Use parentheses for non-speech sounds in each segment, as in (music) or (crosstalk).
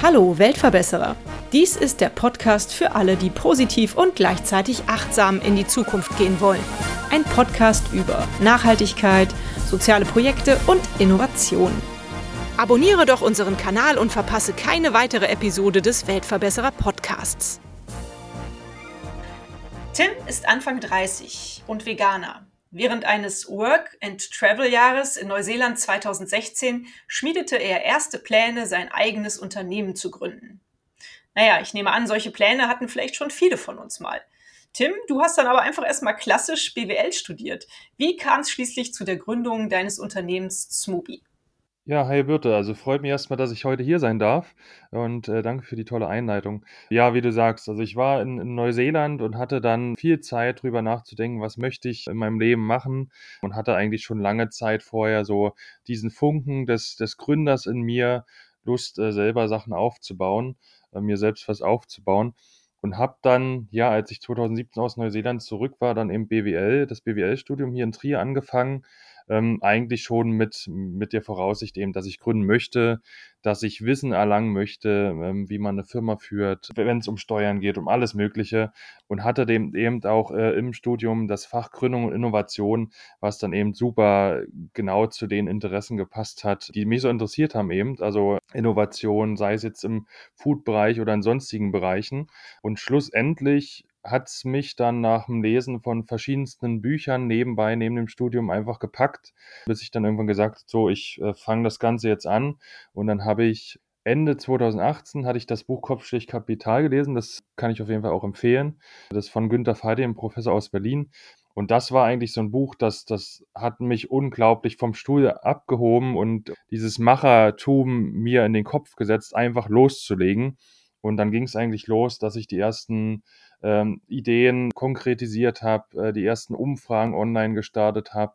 Hallo Weltverbesserer! Dies ist der Podcast für alle, die positiv und gleichzeitig achtsam in die Zukunft gehen wollen. Ein Podcast über Nachhaltigkeit, soziale Projekte und Innovation. Abonniere doch unseren Kanal und verpasse keine weitere Episode des Weltverbesserer Podcasts. Tim ist Anfang 30 und Veganer. Während eines Work-and-Travel-Jahres in Neuseeland 2016 schmiedete er erste Pläne, sein eigenes Unternehmen zu gründen. Naja, ich nehme an, solche Pläne hatten vielleicht schon viele von uns mal. Tim, du hast dann aber einfach erstmal klassisch BWL studiert. Wie kam es schließlich zu der Gründung deines Unternehmens Smoothie? Ja, hi Birte. Also freut mich erstmal, dass ich heute hier sein darf und äh, danke für die tolle Einleitung. Ja, wie du sagst, also ich war in, in Neuseeland und hatte dann viel Zeit drüber nachzudenken, was möchte ich in meinem Leben machen und hatte eigentlich schon lange Zeit vorher so diesen Funken des, des Gründers in mir, Lust, äh, selber Sachen aufzubauen, äh, mir selbst was aufzubauen und habe dann, ja, als ich 2017 aus Neuseeland zurück war, dann im BWL, das BWL-Studium hier in Trier angefangen ähm, eigentlich schon mit, mit der Voraussicht eben, dass ich gründen möchte, dass ich Wissen erlangen möchte, ähm, wie man eine Firma führt, wenn es um Steuern geht, um alles Mögliche. Und hatte dem eben auch äh, im Studium das Fach Gründung und Innovation, was dann eben super genau zu den Interessen gepasst hat, die mich so interessiert haben eben, also Innovation, sei es jetzt im Food-Bereich oder in sonstigen Bereichen. Und schlussendlich hat es mich dann nach dem Lesen von verschiedensten Büchern nebenbei, neben dem Studium einfach gepackt, bis ich dann irgendwann gesagt so, ich äh, fange das Ganze jetzt an. Und dann habe ich Ende 2018 hatte ich das Buch Kopfstich Kapital gelesen. Das kann ich auf jeden Fall auch empfehlen. Das ist von Günter Fadi, einem Professor aus Berlin. Und das war eigentlich so ein Buch, das, das hat mich unglaublich vom Stuhl abgehoben und dieses Machertum mir in den Kopf gesetzt, einfach loszulegen. Und dann ging es eigentlich los, dass ich die ersten ähm, Ideen konkretisiert habe, äh, die ersten Umfragen online gestartet habe.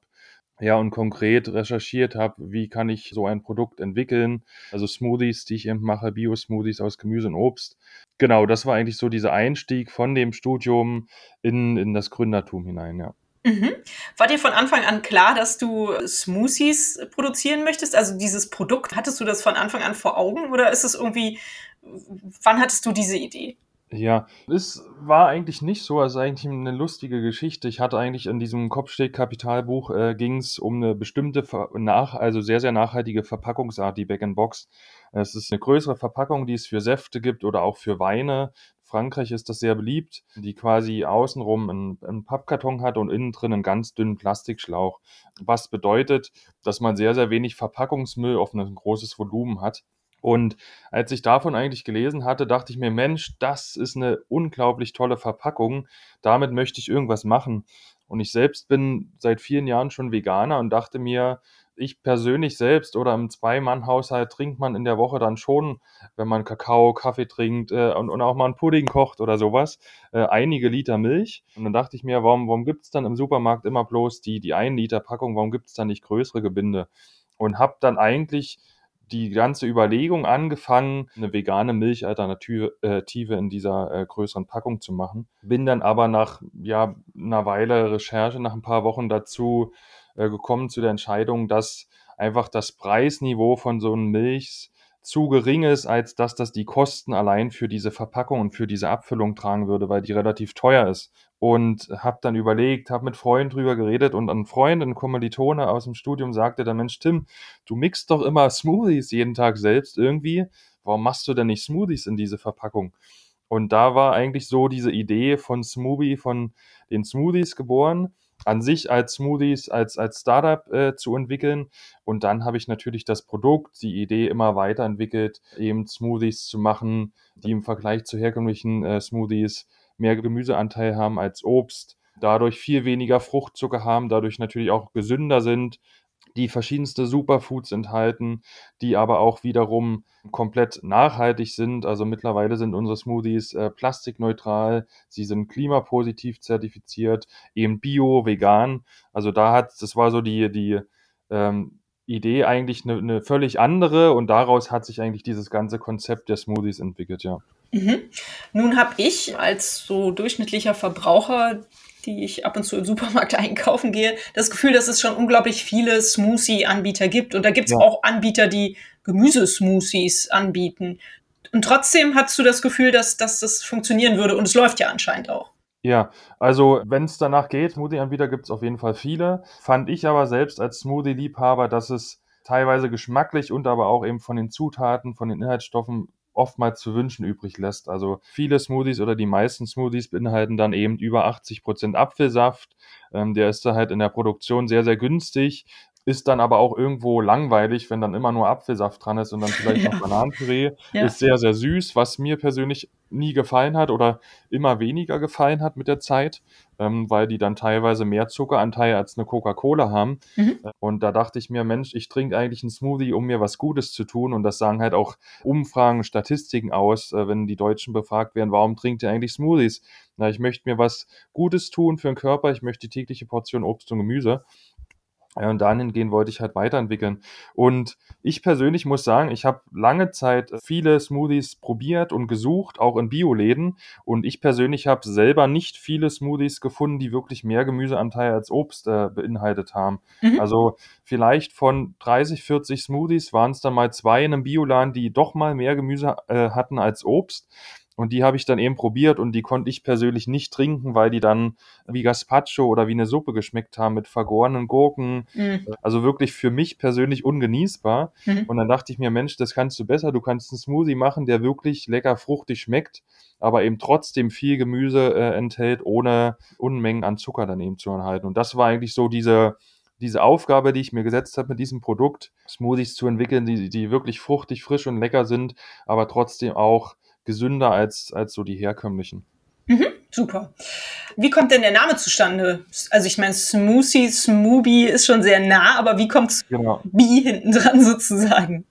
Ja, und konkret recherchiert habe, wie kann ich so ein Produkt entwickeln. Also Smoothies, die ich eben mache, Bio-Smoothies aus Gemüse und Obst. Genau, das war eigentlich so dieser Einstieg von dem Studium in, in das Gründertum hinein, ja. Mhm. War dir von Anfang an klar, dass du Smoothies produzieren möchtest? Also dieses Produkt, hattest du das von Anfang an vor Augen oder ist es irgendwie, wann hattest du diese Idee? Ja, es war eigentlich nicht so, ist eigentlich eine lustige Geschichte. Ich hatte eigentlich in diesem Kopfsteg-Kapitalbuch äh, ging es um eine bestimmte, nach, also sehr, sehr nachhaltige Verpackungsart, die Back-in-Box. Es ist eine größere Verpackung, die es für Säfte gibt oder auch für Weine. Frankreich ist das sehr beliebt, die quasi außenrum einen, einen Pappkarton hat und innen drin einen ganz dünnen Plastikschlauch. Was bedeutet, dass man sehr, sehr wenig Verpackungsmüll auf ein großes Volumen hat. Und als ich davon eigentlich gelesen hatte, dachte ich mir, Mensch, das ist eine unglaublich tolle Verpackung. Damit möchte ich irgendwas machen. Und ich selbst bin seit vielen Jahren schon Veganer und dachte mir, ich persönlich selbst oder im Zwei-Mann-Haushalt trinkt man in der Woche dann schon, wenn man Kakao, Kaffee trinkt äh, und, und, auch mal einen Pudding kocht oder sowas, äh, einige Liter Milch. Und dann dachte ich mir, warum, warum gibt es dann im Supermarkt immer bloß die, die 1 Liter Packung, warum gibt es dann nicht größere Gebinde? Und habe dann eigentlich die ganze Überlegung angefangen, eine vegane Milchalternative äh, in dieser äh, größeren Packung zu machen. Bin dann aber nach ja, einer Weile Recherche, nach ein paar Wochen dazu äh, gekommen zu der Entscheidung, dass einfach das Preisniveau von so einem Milch zu gering ist, als dass das die Kosten allein für diese Verpackung und für diese Abfüllung tragen würde, weil die relativ teuer ist. Und habe dann überlegt, habe mit Freunden drüber geredet und ein Freund, ein Kommilitone aus dem Studium sagte der Mensch, Tim, du mixt doch immer Smoothies jeden Tag selbst irgendwie. Warum machst du denn nicht Smoothies in diese Verpackung? Und da war eigentlich so diese Idee von Smoothie, von den Smoothies geboren an sich als Smoothies, als, als Startup äh, zu entwickeln. Und dann habe ich natürlich das Produkt, die Idee immer weiterentwickelt, eben Smoothies zu machen, die im Vergleich zu herkömmlichen äh, Smoothies mehr Gemüseanteil haben als Obst, dadurch viel weniger Fruchtzucker haben, dadurch natürlich auch gesünder sind, die verschiedenste Superfoods enthalten, die aber auch wiederum komplett nachhaltig sind. Also mittlerweile sind unsere Smoothies äh, plastikneutral, sie sind klimapositiv zertifiziert, eben bio, vegan. Also da hat, das war so die, die ähm, Idee eigentlich eine, eine völlig andere und daraus hat sich eigentlich dieses ganze Konzept der Smoothies entwickelt, ja. Mhm. Nun habe ich als so durchschnittlicher Verbraucher die ich ab und zu im Supermarkt (laughs) einkaufen gehe, das Gefühl, dass es schon unglaublich viele Smoothie-Anbieter gibt. Und da gibt es ja. auch Anbieter, die Gemüsesmoothies anbieten. Und trotzdem hast du das Gefühl, dass, dass das funktionieren würde und es läuft ja anscheinend auch. Ja, also wenn es danach geht, Smoothie-Anbieter gibt es auf jeden Fall viele. Fand ich aber selbst als Smoothie-Liebhaber, dass es teilweise geschmacklich und aber auch eben von den Zutaten, von den Inhaltsstoffen oftmals zu wünschen übrig lässt. Also viele Smoothies oder die meisten Smoothies beinhalten dann eben über 80 Prozent Apfelsaft. Ähm, der ist da halt in der Produktion sehr, sehr günstig. Ist dann aber auch irgendwo langweilig, wenn dann immer nur Apfelsaft dran ist und dann vielleicht (laughs) ja. noch Bananenpüree. Ja. Ist sehr, sehr süß, was mir persönlich nie gefallen hat oder immer weniger gefallen hat mit der Zeit, ähm, weil die dann teilweise mehr Zuckeranteil als eine Coca-Cola haben. Mhm. Und da dachte ich mir, Mensch, ich trinke eigentlich einen Smoothie, um mir was Gutes zu tun. Und das sagen halt auch Umfragen, Statistiken aus, äh, wenn die Deutschen befragt werden, warum trinkt ihr eigentlich Smoothies? Na, ich möchte mir was Gutes tun für den Körper, ich möchte die tägliche Portion Obst und Gemüse. Und dahingehend wollte ich halt weiterentwickeln. Und ich persönlich muss sagen, ich habe lange Zeit viele Smoothies probiert und gesucht, auch in Bioläden. Und ich persönlich habe selber nicht viele Smoothies gefunden, die wirklich mehr Gemüseanteil als Obst äh, beinhaltet haben. Mhm. Also vielleicht von 30, 40 Smoothies waren es dann mal zwei in einem Bioladen, die doch mal mehr Gemüse äh, hatten als Obst. Und die habe ich dann eben probiert und die konnte ich persönlich nicht trinken, weil die dann wie Gazpacho oder wie eine Suppe geschmeckt haben mit vergorenen Gurken. Mhm. Also wirklich für mich persönlich ungenießbar. Mhm. Und dann dachte ich mir, Mensch, das kannst du besser. Du kannst einen Smoothie machen, der wirklich lecker fruchtig schmeckt, aber eben trotzdem viel Gemüse äh, enthält, ohne Unmengen an Zucker daneben zu enthalten. Und das war eigentlich so diese, diese Aufgabe, die ich mir gesetzt habe mit diesem Produkt, Smoothies zu entwickeln, die, die wirklich fruchtig, frisch und lecker sind, aber trotzdem auch gesünder als, als so die herkömmlichen. Mhm, super. Wie kommt denn der Name zustande? Also ich meine, Smoothie, Smoothie ist schon sehr nah, aber wie kommt genau. B hinten dran (laughs) sozusagen?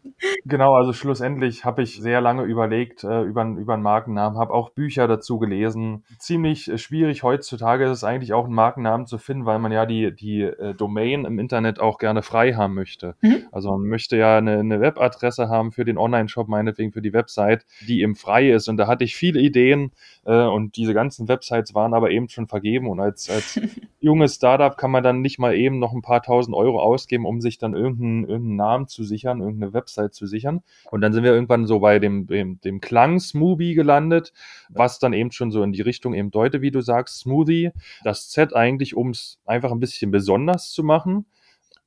Genau, also schlussendlich habe ich sehr lange überlegt äh, über, über einen Markennamen, habe auch Bücher dazu gelesen. Ziemlich äh, schwierig heutzutage ist es eigentlich auch einen Markennamen zu finden, weil man ja die, die äh, Domain im Internet auch gerne frei haben möchte. Mhm. Also man möchte ja eine, eine Webadresse haben für den Online-Shop, meinetwegen für die Website, die eben frei ist. Und da hatte ich viele Ideen äh, und diese ganzen Websites waren aber eben schon vergeben. Und als, als (laughs) junges Startup kann man dann nicht mal eben noch ein paar tausend Euro ausgeben, um sich dann irgendeinen, irgendeinen Namen zu sichern, irgendeine Website zu sichern. Und dann sind wir irgendwann so bei dem, dem, dem Klang Smoothie gelandet, was dann eben schon so in die Richtung eben deutet, wie du sagst, Smoothie. Das Z eigentlich, um es einfach ein bisschen besonders zu machen.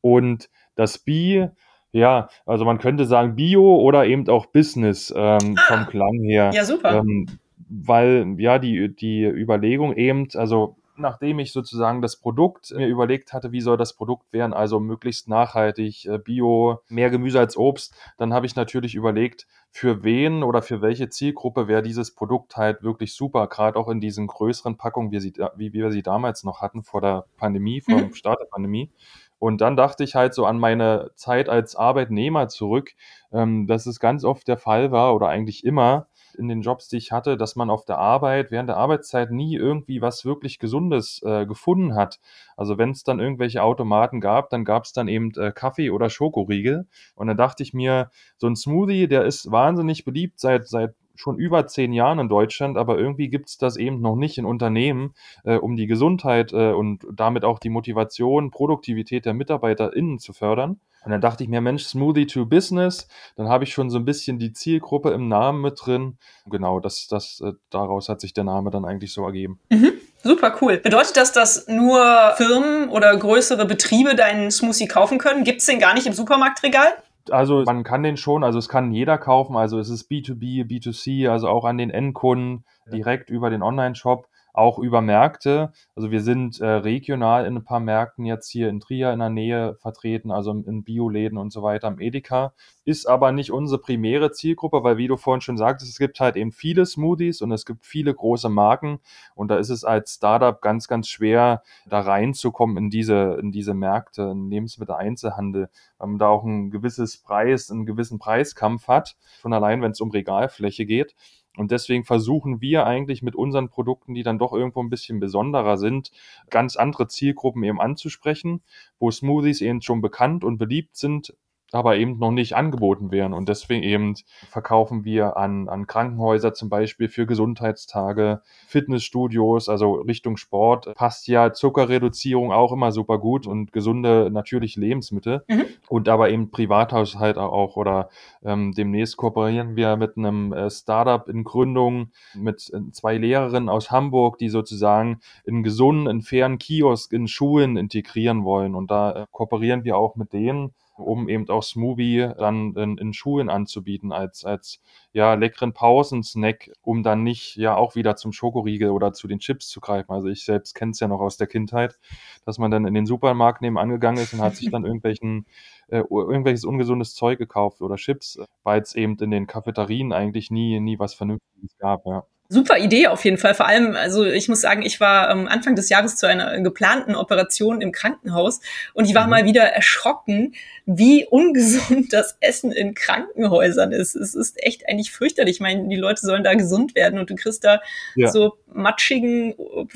Und das B, ja, also man könnte sagen Bio oder eben auch Business ähm, ah, vom (laughs) Klang her. Ja, super. Ähm, weil ja die, die Überlegung eben, also nachdem ich sozusagen das Produkt mir überlegt hatte, wie soll das Produkt werden, also möglichst nachhaltig, äh, bio, mehr Gemüse als Obst, dann habe ich natürlich überlegt, für wen oder für welche Zielgruppe wäre dieses Produkt halt wirklich super, gerade auch in diesen größeren Packungen, wie, sie, wie wir sie damals noch hatten vor der Pandemie, vor dem mhm. Start der Pandemie. Und dann dachte ich halt so an meine Zeit als Arbeitnehmer zurück, ähm, dass es ganz oft der Fall war oder eigentlich immer, in den Jobs, die ich hatte, dass man auf der Arbeit, während der Arbeitszeit nie irgendwie was wirklich Gesundes äh, gefunden hat. Also wenn es dann irgendwelche Automaten gab, dann gab es dann eben äh, Kaffee oder Schokoriegel. Und dann dachte ich mir, so ein Smoothie, der ist wahnsinnig beliebt seit, seit schon über zehn Jahren in Deutschland, aber irgendwie gibt es das eben noch nicht in Unternehmen, äh, um die Gesundheit äh, und damit auch die Motivation, Produktivität der MitarbeiterInnen zu fördern. Und dann dachte ich mir, Mensch, Smoothie to Business, dann habe ich schon so ein bisschen die Zielgruppe im Namen mit drin. Genau, das, das, äh, daraus hat sich der Name dann eigentlich so ergeben. Mhm. Super cool. Bedeutet das, dass nur Firmen oder größere Betriebe deinen Smoothie kaufen können? Gibt es den gar nicht im Supermarktregal? Also man kann den schon, also es kann jeder kaufen, also es ist B2B, B2C, also auch an den Endkunden direkt über den Online-Shop auch über Märkte. Also wir sind äh, regional in ein paar Märkten jetzt hier in Trier in der Nähe vertreten, also in Bioläden und so weiter, am Edeka. Ist aber nicht unsere primäre Zielgruppe, weil wie du vorhin schon sagtest, es gibt halt eben viele Smoothies und es gibt viele große Marken und da ist es als Startup ganz, ganz schwer, da reinzukommen in diese, in diese Märkte, in Lebensmitteleinzelhandel, weil man da auch ein gewisses Preis, einen gewissen Preiskampf hat, schon allein, wenn es um Regalfläche geht. Und deswegen versuchen wir eigentlich mit unseren Produkten, die dann doch irgendwo ein bisschen besonderer sind, ganz andere Zielgruppen eben anzusprechen, wo Smoothies eben schon bekannt und beliebt sind, aber eben noch nicht angeboten werden. Und deswegen eben verkaufen wir an, an Krankenhäuser zum Beispiel für Gesundheitstage, Fitnessstudios, also Richtung Sport. Passt ja Zuckerreduzierung auch immer super gut und gesunde, natürliche Lebensmittel. Mhm. Und aber eben Privathaushalt auch oder ähm, demnächst kooperieren wir mit einem äh, Startup in Gründung mit äh, zwei Lehrerinnen aus Hamburg, die sozusagen in gesunden, in fairen Kiosk in Schulen integrieren wollen. Und da äh, kooperieren wir auch mit denen um eben auch Smoothie dann in, in Schulen anzubieten als, als ja, leckeren Pausensnack, um dann nicht ja auch wieder zum Schokoriegel oder zu den Chips zu greifen. Also ich selbst kenne es ja noch aus der Kindheit, dass man dann in den Supermarkt nebenan gegangen ist und hat sich dann irgendwelchen äh, irgendwelches ungesundes Zeug gekauft oder Chips, weil es eben in den Cafeterien eigentlich nie, nie was Vernünftiges gab, ja super Idee auf jeden Fall. Vor allem, also ich muss sagen, ich war ähm, Anfang des Jahres zu einer geplanten Operation im Krankenhaus und ich war mhm. mal wieder erschrocken, wie ungesund das Essen in Krankenhäusern ist. Es ist echt eigentlich fürchterlich. Ich meine, die Leute sollen da gesund werden und du kriegst da ja. so matschigen,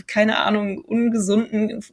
keine Ahnung, ungesunden,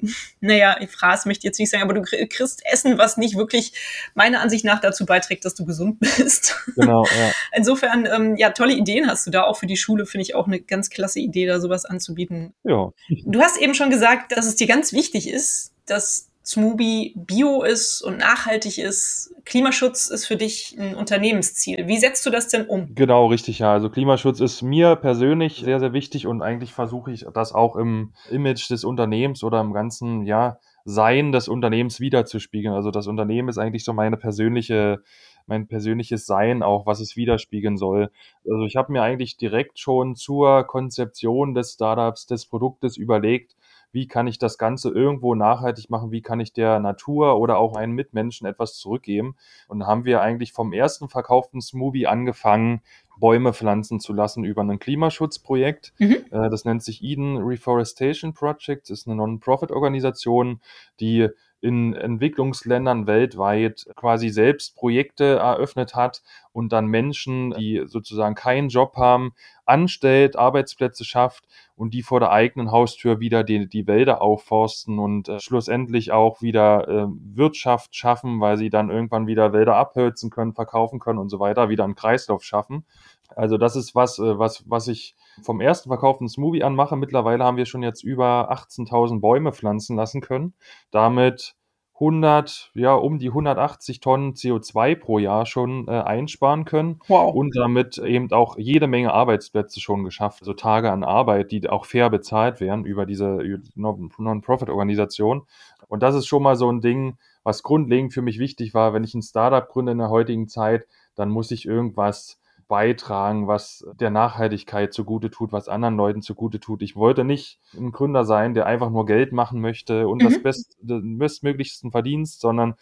naja, Fraß möchte ich jetzt nicht sagen, aber du kriegst Essen, was nicht wirklich meiner Ansicht nach dazu beiträgt, dass du gesund (laughs) bist. Genau, ja. Insofern, ähm, ja, tolle Ideen hast du da auch für die Schule, finde ich auch eine ganz klasse Idee, da sowas anzubieten. Ja. Du hast eben schon gesagt, dass es dir ganz wichtig ist, dass Smoothie bio ist und nachhaltig ist. Klimaschutz ist für dich ein Unternehmensziel. Wie setzt du das denn um? Genau, richtig, ja. Also Klimaschutz ist mir persönlich sehr, sehr wichtig und eigentlich versuche ich das auch im Image des Unternehmens oder im ganzen, ja, Sein des Unternehmens wiederzuspiegeln. Also das Unternehmen ist eigentlich so meine persönliche mein persönliches Sein auch, was es widerspiegeln soll. Also ich habe mir eigentlich direkt schon zur Konzeption des Startups, des Produktes überlegt, wie kann ich das Ganze irgendwo nachhaltig machen, wie kann ich der Natur oder auch meinen Mitmenschen etwas zurückgeben. Und haben wir eigentlich vom ersten verkauften Smoothie angefangen, Bäume pflanzen zu lassen über ein Klimaschutzprojekt. Mhm. Äh, das nennt sich Eden Reforestation Project, das ist eine Non-Profit-Organisation, die in Entwicklungsländern weltweit quasi selbst Projekte eröffnet hat und dann Menschen, die sozusagen keinen Job haben, anstellt, Arbeitsplätze schafft und die vor der eigenen Haustür wieder die, die Wälder aufforsten und äh, schlussendlich auch wieder äh, Wirtschaft schaffen, weil sie dann irgendwann wieder Wälder abhölzen können, verkaufen können und so weiter, wieder einen Kreislauf schaffen. Also das ist was, äh, was, was ich vom ersten verkauften Smoothie an mache. Mittlerweile haben wir schon jetzt über 18.000 Bäume pflanzen lassen können. Damit 100, ja, um die 180 Tonnen CO2 pro Jahr schon äh, einsparen können. Wow. Und damit eben auch jede Menge Arbeitsplätze schon geschafft. Also Tage an Arbeit, die auch fair bezahlt werden über diese Non-Profit-Organisation. Und das ist schon mal so ein Ding, was grundlegend für mich wichtig war. Wenn ich ein Startup gründe in der heutigen Zeit, dann muss ich irgendwas beitragen, was der Nachhaltigkeit zugute tut, was anderen Leuten zugute tut. Ich wollte nicht ein Gründer sein, der einfach nur Geld machen möchte und mhm. das Best, den bestmöglichsten Verdienst, sondern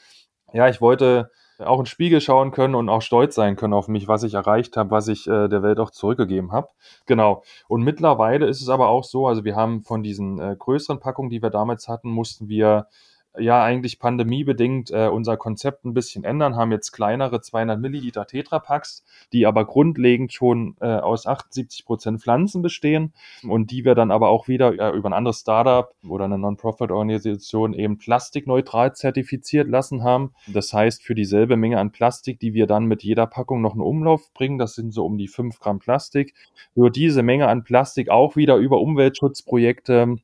ja, ich wollte auch in den Spiegel schauen können und auch stolz sein können auf mich, was ich erreicht habe, was ich äh, der Welt auch zurückgegeben habe. Genau. Und mittlerweile ist es aber auch so, also wir haben von diesen äh, größeren Packungen, die wir damals hatten, mussten wir ja eigentlich pandemiebedingt äh, unser Konzept ein bisschen ändern, haben jetzt kleinere 200 Milliliter Tetrapacks, die aber grundlegend schon äh, aus 78 Prozent Pflanzen bestehen und die wir dann aber auch wieder äh, über ein anderes Startup oder eine Non-Profit-Organisation eben plastikneutral zertifiziert lassen haben. Das heißt, für dieselbe Menge an Plastik, die wir dann mit jeder Packung noch in Umlauf bringen, das sind so um die 5 Gramm Plastik, wird diese Menge an Plastik auch wieder über Umweltschutzprojekte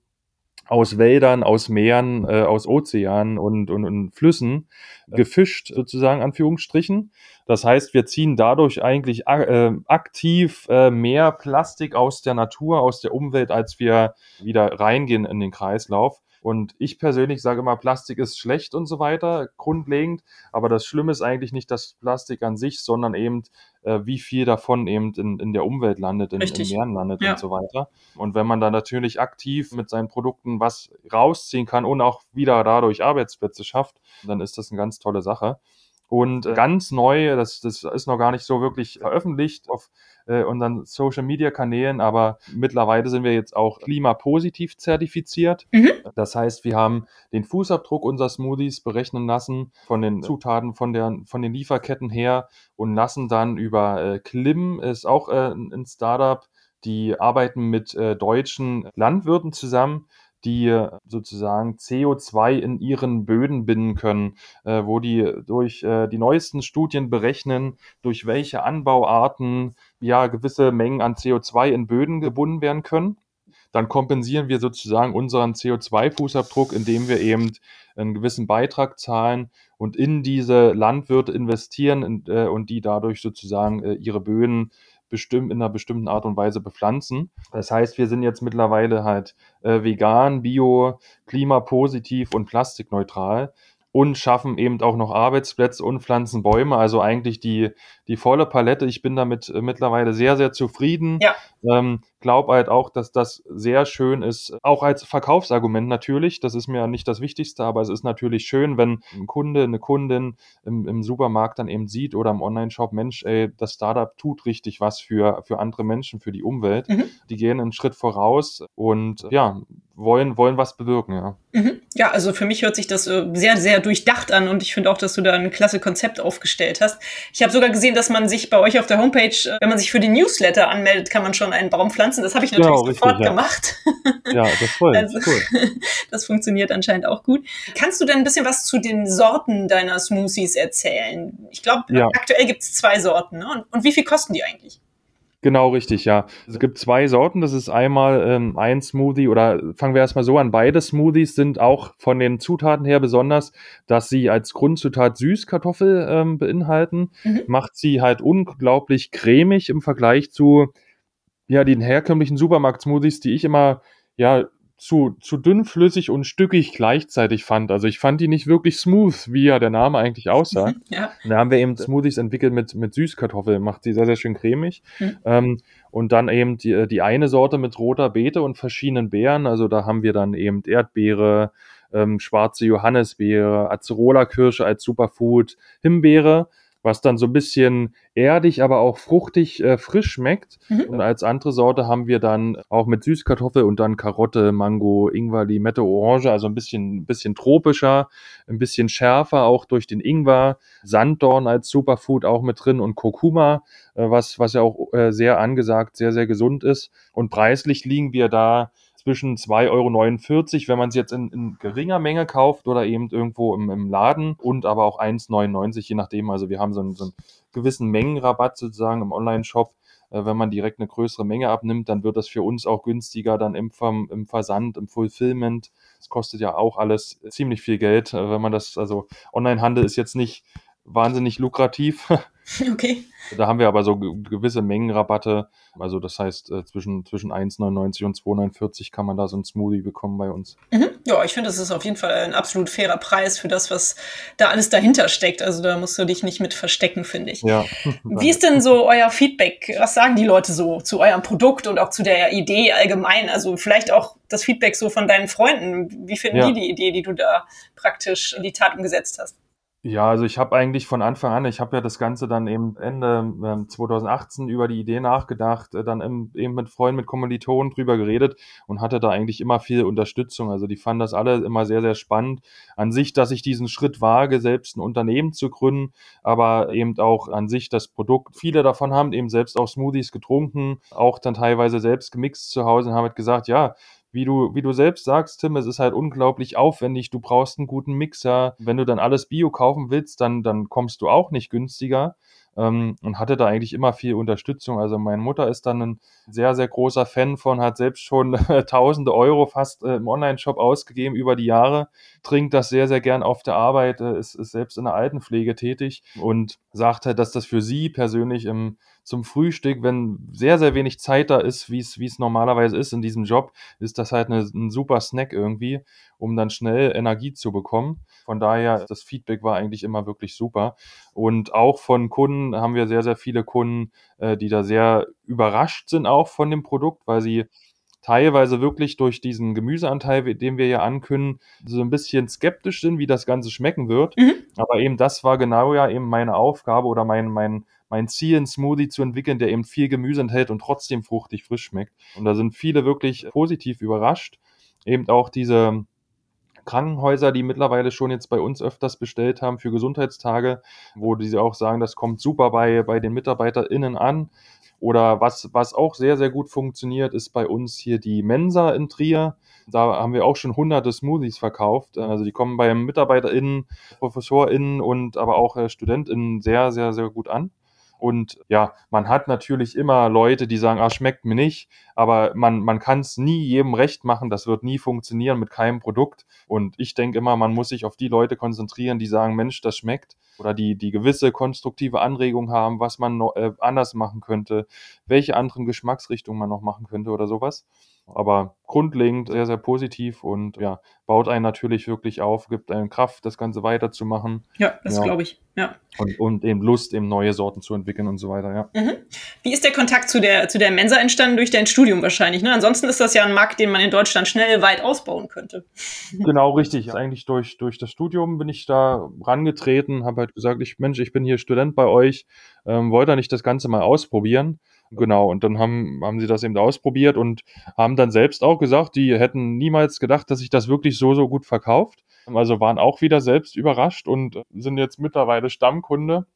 aus Wäldern, aus Meeren, äh, aus Ozeanen und, und, und Flüssen gefischt, sozusagen, Anführungsstrichen. Das heißt, wir ziehen dadurch eigentlich äh, aktiv äh, mehr Plastik aus der Natur, aus der Umwelt, als wir wieder reingehen in den Kreislauf. Und ich persönlich sage immer, Plastik ist schlecht und so weiter, grundlegend. Aber das Schlimme ist eigentlich nicht das Plastik an sich, sondern eben, äh, wie viel davon eben in, in der Umwelt landet, in, in Meeren landet ja. und so weiter. Und wenn man dann natürlich aktiv mit seinen Produkten was rausziehen kann und auch wieder dadurch Arbeitsplätze schafft, dann ist das eine ganz tolle Sache. Und äh, ganz neu, das, das ist noch gar nicht so wirklich veröffentlicht auf äh, unseren Social Media Kanälen, aber mittlerweile sind wir jetzt auch klimapositiv zertifiziert. Mhm. Das heißt, wir haben den Fußabdruck unserer Smoothies berechnen lassen von den Zutaten von, der, von den Lieferketten her und lassen dann über äh, Klim, ist auch äh, ein Startup, die arbeiten mit äh, deutschen Landwirten zusammen die sozusagen CO2 in ihren Böden binden können, äh, wo die durch äh, die neuesten Studien berechnen, durch welche Anbauarten ja gewisse Mengen an CO2 in Böden gebunden werden können. Dann kompensieren wir sozusagen unseren CO2-Fußabdruck, indem wir eben einen gewissen Beitrag zahlen und in diese Landwirte investieren und, äh, und die dadurch sozusagen äh, ihre Böden bestimmt in einer bestimmten Art und Weise bepflanzen. Das heißt, wir sind jetzt mittlerweile halt äh, vegan, bio, klimapositiv und plastikneutral und schaffen eben auch noch Arbeitsplätze und pflanzen Bäume. Also eigentlich die, die volle Palette. Ich bin damit äh, mittlerweile sehr, sehr zufrieden. Ja. Ähm, glaube halt auch, dass das sehr schön ist, auch als Verkaufsargument natürlich. Das ist mir nicht das Wichtigste, aber es ist natürlich schön, wenn ein Kunde, eine Kundin im, im Supermarkt dann eben sieht oder im Online-Shop, Mensch, ey, das Startup tut richtig was für, für andere Menschen, für die Umwelt. Mhm. Die gehen einen Schritt voraus und ja, wollen, wollen was bewirken, ja. Mhm. Ja, also für mich hört sich das äh, sehr, sehr durchdacht an und ich finde auch, dass du da ein klasse Konzept aufgestellt hast. Ich habe sogar gesehen, dass man sich bei euch auf der Homepage, äh, wenn man sich für den Newsletter anmeldet, kann man schon einen Baum pflanzen. Das habe ich natürlich genau, sofort richtig, gemacht. Ja, das voll. Also, cool. (laughs) das funktioniert anscheinend auch gut. Kannst du denn ein bisschen was zu den Sorten deiner Smoothies erzählen? Ich glaube, ja. aktuell gibt es zwei Sorten. Ne? Und, und wie viel kosten die eigentlich? Genau, richtig, ja. Es gibt zwei Sorten. Das ist einmal ähm, ein Smoothie oder fangen wir erstmal so an. Beide Smoothies sind auch von den Zutaten her besonders, dass sie als Grundzutat Süßkartoffel ähm, beinhalten. Mhm. Macht sie halt unglaublich cremig im Vergleich zu ja, den herkömmlichen Supermarkt-Smoothies, die ich immer ja zu, zu dünnflüssig und stückig gleichzeitig fand. Also ich fand die nicht wirklich smooth, wie ja der Name eigentlich aussah. (laughs) ja. Da haben wir eben Smoothies entwickelt mit, mit Süßkartoffeln, macht sie sehr, sehr schön cremig. Mhm. Ähm, und dann eben die, die eine Sorte mit roter Beete und verschiedenen Beeren. Also da haben wir dann eben Erdbeere, ähm, schwarze Johannisbeere, Acerola-Kirsche als Superfood, Himbeere was dann so ein bisschen erdig, aber auch fruchtig äh, frisch schmeckt. Mhm. Und als andere Sorte haben wir dann auch mit Süßkartoffel und dann Karotte, Mango, Ingwer, Limette, Orange, also ein bisschen, bisschen tropischer, ein bisschen schärfer, auch durch den Ingwer, Sanddorn als Superfood auch mit drin und Kurkuma, äh, was, was ja auch äh, sehr angesagt, sehr, sehr gesund ist. Und preislich liegen wir da zwischen 2,49 Euro, wenn man es jetzt in, in, geringer Menge kauft oder eben irgendwo im, im Laden und aber auch 1,99, je nachdem. Also wir haben so einen, so einen gewissen Mengenrabatt sozusagen im Online-Shop. Äh, wenn man direkt eine größere Menge abnimmt, dann wird das für uns auch günstiger dann im, im Versand, im Fulfillment. Das kostet ja auch alles ziemlich viel Geld, äh, wenn man das, also Onlinehandel ist jetzt nicht wahnsinnig lukrativ. (laughs) Okay. Da haben wir aber so gewisse Mengenrabatte. Also das heißt, äh, zwischen, zwischen 1,99 und 2,49 kann man da so ein Smoothie bekommen bei uns. Mhm. Ja, ich finde, das ist auf jeden Fall ein absolut fairer Preis für das, was da alles dahinter steckt. Also da musst du dich nicht mit verstecken, finde ich. Ja. (laughs) Wie ist denn so euer Feedback? Was sagen die Leute so zu eurem Produkt und auch zu der Idee allgemein? Also vielleicht auch das Feedback so von deinen Freunden. Wie finden ja. die die Idee, die du da praktisch in die Tat umgesetzt hast? Ja, also ich habe eigentlich von Anfang an, ich habe ja das Ganze dann eben Ende äh, 2018 über die Idee nachgedacht, äh, dann eben mit Freunden, mit Kommilitonen drüber geredet und hatte da eigentlich immer viel Unterstützung. Also die fanden das alle immer sehr, sehr spannend. An sich, dass ich diesen Schritt wage, selbst ein Unternehmen zu gründen, aber eben auch an sich das Produkt. Viele davon haben eben selbst auch Smoothies getrunken, auch dann teilweise selbst gemixt zu Hause und haben halt gesagt, ja, wie du, wie du selbst sagst, Tim, es ist halt unglaublich aufwendig. Du brauchst einen guten Mixer. Wenn du dann alles Bio kaufen willst, dann, dann kommst du auch nicht günstiger. Ähm, und hatte da eigentlich immer viel Unterstützung. Also meine Mutter ist dann ein sehr, sehr großer Fan von, hat selbst schon (laughs) tausende Euro fast äh, im Online-Shop ausgegeben über die Jahre, trinkt das sehr, sehr gern auf der Arbeit, äh, ist, ist selbst in der Altenpflege tätig und sagt halt, dass das für sie persönlich im zum Frühstück, wenn sehr, sehr wenig Zeit da ist, wie es, normalerweise ist in diesem Job, ist das halt eine, ein super Snack irgendwie, um dann schnell Energie zu bekommen. Von daher, das Feedback war eigentlich immer wirklich super. Und auch von Kunden haben wir sehr, sehr viele Kunden, äh, die da sehr überrascht sind auch von dem Produkt, weil sie teilweise wirklich durch diesen Gemüseanteil, den wir ja ankündigen, so ein bisschen skeptisch sind, wie das Ganze schmecken wird. Mhm. Aber eben das war genau ja eben meine Aufgabe oder mein, mein, mein Ziel, einen Smoothie zu entwickeln, der eben viel Gemüse enthält und trotzdem fruchtig frisch schmeckt. Und da sind viele wirklich positiv überrascht. Eben auch diese Krankenhäuser, die mittlerweile schon jetzt bei uns öfters bestellt haben für Gesundheitstage, wo die auch sagen, das kommt super bei, bei den MitarbeiterInnen an. Oder was, was auch sehr, sehr gut funktioniert, ist bei uns hier die Mensa in Trier. Da haben wir auch schon hunderte Smoothies verkauft. Also die kommen bei MitarbeiterInnen, ProfessorInnen und aber auch äh, StudentInnen sehr, sehr, sehr gut an. Und ja, man hat natürlich immer Leute, die sagen, ah, schmeckt mir nicht, aber man, man kann es nie jedem recht machen, das wird nie funktionieren mit keinem Produkt. Und ich denke immer, man muss sich auf die Leute konzentrieren, die sagen, Mensch, das schmeckt oder die, die gewisse konstruktive Anregung haben, was man noch, äh, anders machen könnte, welche anderen Geschmacksrichtungen man noch machen könnte oder sowas. Aber grundlegend sehr, sehr positiv und ja, baut einen natürlich wirklich auf, gibt einen Kraft, das Ganze weiterzumachen. Ja, das ja. glaube ich. Ja. Und, und eben Lust, eben neue Sorten zu entwickeln und so weiter, ja. Mhm. Wie ist der Kontakt zu der, zu der Mensa entstanden? Durch dein Studium wahrscheinlich, ne? Ansonsten ist das ja ein Markt, den man in Deutschland schnell weit ausbauen könnte. (laughs) (laughs) Genau, richtig. Eigentlich durch, durch das Studium bin ich da rangetreten, habe halt gesagt, ich, Mensch, ich bin hier Student bei euch, ähm, wollte da nicht das Ganze mal ausprobieren. Genau, und dann haben, haben sie das eben ausprobiert und haben dann selbst auch gesagt, die hätten niemals gedacht, dass sich das wirklich so, so gut verkauft. Also waren auch wieder selbst überrascht und sind jetzt mittlerweile Stammkunde.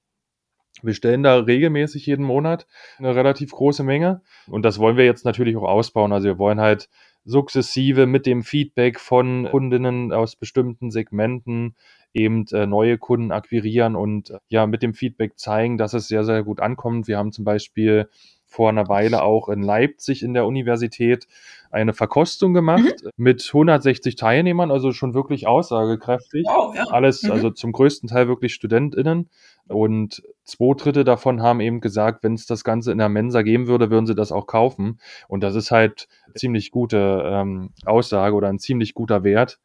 Wir stellen da regelmäßig jeden Monat eine relativ große Menge und das wollen wir jetzt natürlich auch ausbauen. Also wir wollen halt sukzessive mit dem Feedback von Kundinnen aus bestimmten Segmenten eben äh, neue Kunden akquirieren und äh, ja mit dem Feedback zeigen, dass es sehr, sehr gut ankommt. Wir haben zum Beispiel vor einer Weile auch in Leipzig in der Universität eine Verkostung gemacht mhm. mit 160 Teilnehmern, also schon wirklich aussagekräftig. Wow, ja. Alles, mhm. also zum größten Teil wirklich StudentInnen. Und zwei Drittel davon haben eben gesagt, wenn es das Ganze in der Mensa geben würde, würden sie das auch kaufen. Und das ist halt ziemlich gute ähm, Aussage oder ein ziemlich guter Wert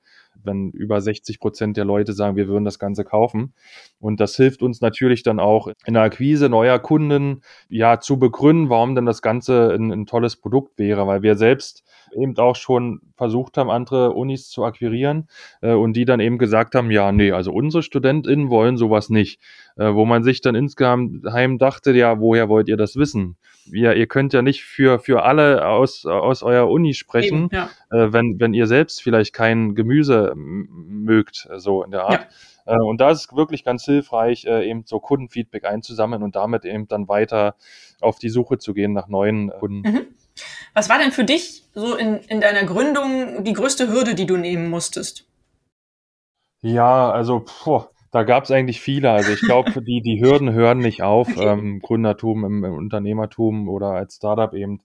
wenn über 60 Prozent der Leute sagen, wir würden das Ganze kaufen. Und das hilft uns natürlich dann auch in der Akquise neuer Kunden, ja, zu begründen, warum denn das Ganze ein, ein tolles Produkt wäre, weil wir selbst eben auch schon versucht haben, andere Unis zu akquirieren äh, und die dann eben gesagt haben, ja, nee, also unsere StudentInnen wollen sowas nicht. Äh, wo man sich dann insgeheim dachte, ja, woher wollt ihr das wissen? Ja, ihr könnt ja nicht für, für alle aus, aus eurer Uni sprechen, Eben, ja. äh, wenn, wenn ihr selbst vielleicht kein Gemüse mögt, so in der Art. Ja. Äh, und da ist es wirklich ganz hilfreich, äh, eben so Kundenfeedback einzusammeln und damit eben dann weiter auf die Suche zu gehen nach neuen Kunden. Mhm. Was war denn für dich so in, in deiner Gründung die größte Hürde, die du nehmen musstest? Ja, also boah, da gab es eigentlich viele. Also ich glaube, die, die Hürden hören nicht auf. Okay. (laughs) Ähm, Gründertum im, im Unternehmertum oder als Startup eben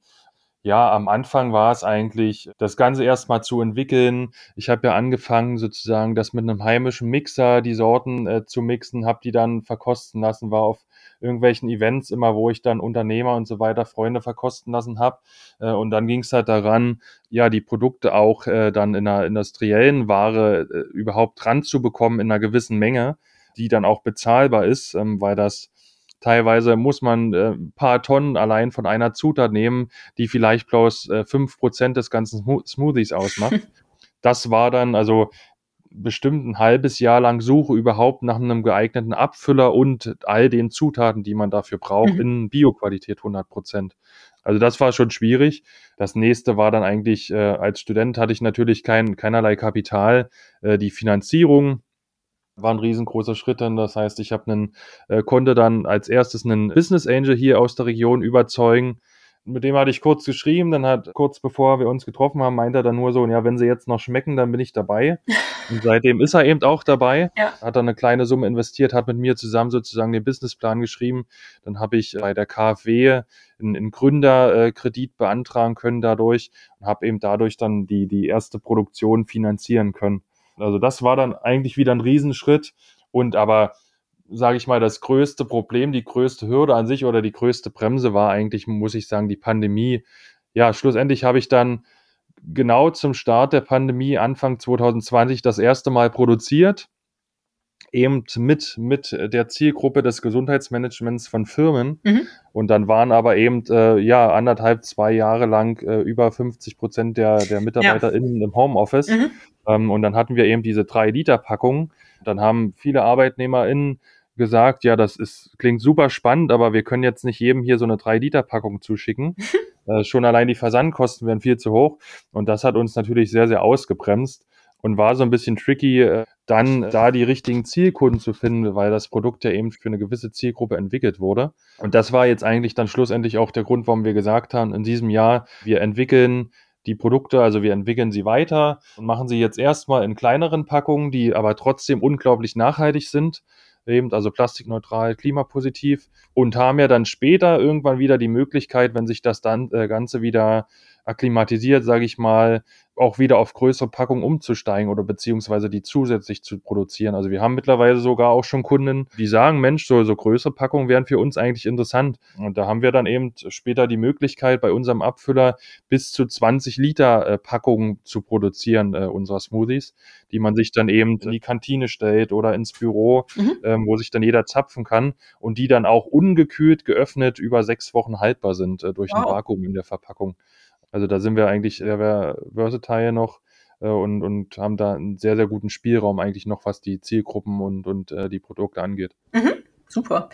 ja, am Anfang war es eigentlich, das Ganze erstmal zu entwickeln. Ich habe ja angefangen, sozusagen das mit einem heimischen Mixer, die Sorten äh, zu mixen, habe die dann verkosten lassen, war auf irgendwelchen Events immer, wo ich dann Unternehmer und so weiter, Freunde verkosten lassen habe. Äh, und dann ging es halt daran, ja, die Produkte auch äh, dann in einer industriellen Ware äh, überhaupt dran zu bekommen in einer gewissen Menge, die dann auch bezahlbar ist, ähm, weil das Teilweise muss man äh, ein paar Tonnen allein von einer Zutat nehmen, die vielleicht bloß äh, Prozent des ganzen Smoothies ausmacht. (laughs) das war dann also bestimmt ein halbes Jahr lang Suche überhaupt nach einem geeigneten Abfüller und all den Zutaten, die man dafür braucht, mhm. in Bioqualität 100 Prozent. Also das war schon schwierig. Das nächste war dann eigentlich, äh, als Student hatte ich natürlich kein, keinerlei Kapital. Äh, die Finanzierung war ein riesengroßer Schritt dann. Das heißt, ich habe einen, äh, konnte dann als erstes einen Business Angel hier aus der Region überzeugen. Mit dem hatte ich kurz geschrieben, dann hat kurz bevor wir uns getroffen haben, meinte er dann nur so, ja, wenn sie jetzt noch schmecken, dann bin ich dabei. (laughs) Und seitdem ist er eben auch dabei, ja. hat dann eine kleine Summe investiert, hat mit mir zusammen sozusagen den Businessplan geschrieben. Dann habe ich bei der KfW einen, einen Gründerkredit beantragen können dadurch und habe eben dadurch dann die, die erste Produktion finanzieren können. Also das war dann eigentlich wieder ein Riesenschritt. Und aber, sage ich mal, das größte Problem, die größte Hürde an sich oder die größte Bremse war eigentlich, muss ich sagen, die Pandemie. Ja, schlussendlich habe ich dann genau zum Start der Pandemie Anfang 2020 das erste Mal produziert eben mit, mit der Zielgruppe des Gesundheitsmanagements von Firmen. Mhm. Und dann waren aber eben, äh, ja, anderthalb, zwei Jahre lang äh, über 50 Prozent der, der MitarbeiterInnen ja. im Homeoffice. Mhm. Ähm, und dann hatten wir eben diese drei Liter Packungen. Dann haben viele ArbeitnehmerInnen gesagt, ja, das ist, klingt super spannend, aber wir können jetzt nicht jedem hier so eine 3-Liter-Packung zuschicken. (laughs) äh, schon allein die Versandkosten wären viel zu hoch. Und das hat uns natürlich sehr, sehr ausgebremst und war so ein bisschen tricky, äh, dann da die richtigen Zielkunden zu finden, weil das Produkt ja eben für eine gewisse Zielgruppe entwickelt wurde. Und das war jetzt eigentlich dann schlussendlich auch der Grund, warum wir gesagt haben, in diesem Jahr, wir entwickeln die Produkte, also wir entwickeln sie weiter und machen sie jetzt erstmal in kleineren Packungen, die aber trotzdem unglaublich nachhaltig sind eben, also plastikneutral, klimapositiv und haben ja dann später irgendwann wieder die Möglichkeit, wenn sich das dann äh, Ganze wieder akklimatisiert, sage ich mal, auch wieder auf größere Packungen umzusteigen oder beziehungsweise die zusätzlich zu produzieren. Also wir haben mittlerweile sogar auch schon Kunden, die sagen, Mensch, so, so größere Packungen wären für uns eigentlich interessant. Und da haben wir dann eben später die Möglichkeit, bei unserem Abfüller bis zu 20 Liter äh, Packungen zu produzieren, äh, unserer Smoothies, die man sich dann eben in die Kantine stellt oder ins Büro, mhm. ähm, wo sich dann jeder zapfen kann und die dann auch ungekühlt geöffnet über sechs Wochen haltbar sind äh, durch wow. ein Vakuum in der Verpackung. Also da sind wir eigentlich sehr versatile noch äh, und, und haben da einen sehr, sehr guten Spielraum eigentlich noch, was die Zielgruppen und, und äh, die Produkte angeht. Mhm, super.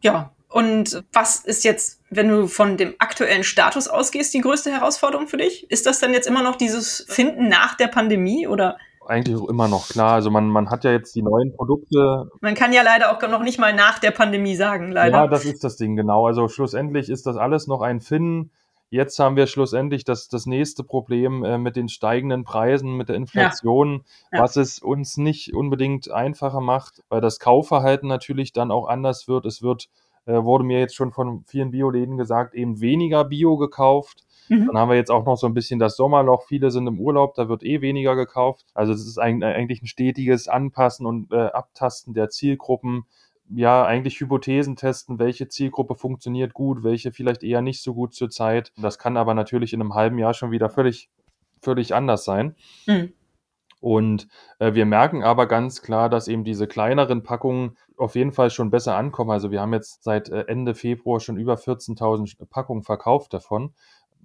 Ja, und was ist jetzt, wenn du von dem aktuellen Status ausgehst, die größte Herausforderung für dich? Ist das dann jetzt immer noch dieses Finden nach der Pandemie oder? Eigentlich immer noch, klar. Also man, man hat ja jetzt die neuen Produkte. Man kann ja leider auch noch nicht mal nach der Pandemie sagen, leider. Ja, das ist das Ding, genau. Also schlussendlich ist das alles noch ein Finden Jetzt haben wir schlussendlich das, das nächste Problem äh, mit den steigenden Preisen, mit der Inflation, ja. Ja. was es uns nicht unbedingt einfacher macht, weil das Kaufverhalten natürlich dann auch anders wird. Es wird, äh, wurde mir jetzt schon von vielen Bioläden gesagt, eben weniger Bio gekauft. Mhm. Dann haben wir jetzt auch noch so ein bisschen das Sommerloch. Viele sind im Urlaub, da wird eh weniger gekauft. Also es ist eigentlich ein stetiges Anpassen und äh, Abtasten der Zielgruppen ja, eigentlich Hypothesen testen, welche Zielgruppe funktioniert gut, welche vielleicht eher nicht so gut zurzeit. Das kann aber natürlich in einem halben Jahr schon wieder völlig, völlig anders sein. Mhm. Und äh, wir merken aber ganz klar, dass eben diese kleineren Packungen auf jeden Fall schon besser ankommen. Also wir haben jetzt seit äh, Ende Februar schon über 14.000 Packungen verkauft davon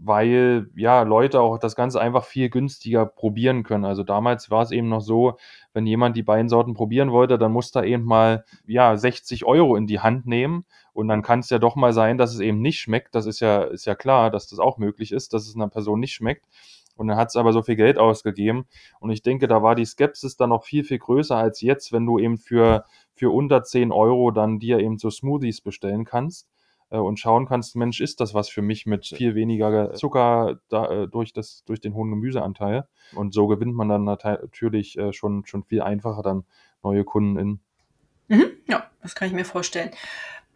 weil ja Leute auch das Ganze einfach viel günstiger probieren können. Also damals war es eben noch so, wenn jemand die beiden Sorten probieren wollte, dann musste er eben mal ja 60 Euro in die Hand nehmen und dann kann es ja doch mal sein, dass es eben nicht schmeckt. Das ist ja ist ja klar, dass das auch möglich ist, dass es einer Person nicht schmeckt. Und dann hat es aber so viel Geld ausgegeben. Und ich denke, da war die Skepsis dann noch viel, viel größer als jetzt, wenn du eben für, für unter 10 Euro dann dir eben so Smoothies bestellen kannst und schauen kannst, Mensch, ist das was für mich mit viel weniger Zucker da, äh, durch, das, durch den hohen Gemüseanteil. Und so gewinnt man dann natürlich äh, schon, schon viel einfacher dann neue Kunden in. Mhm, ja, das kann ich mir vorstellen.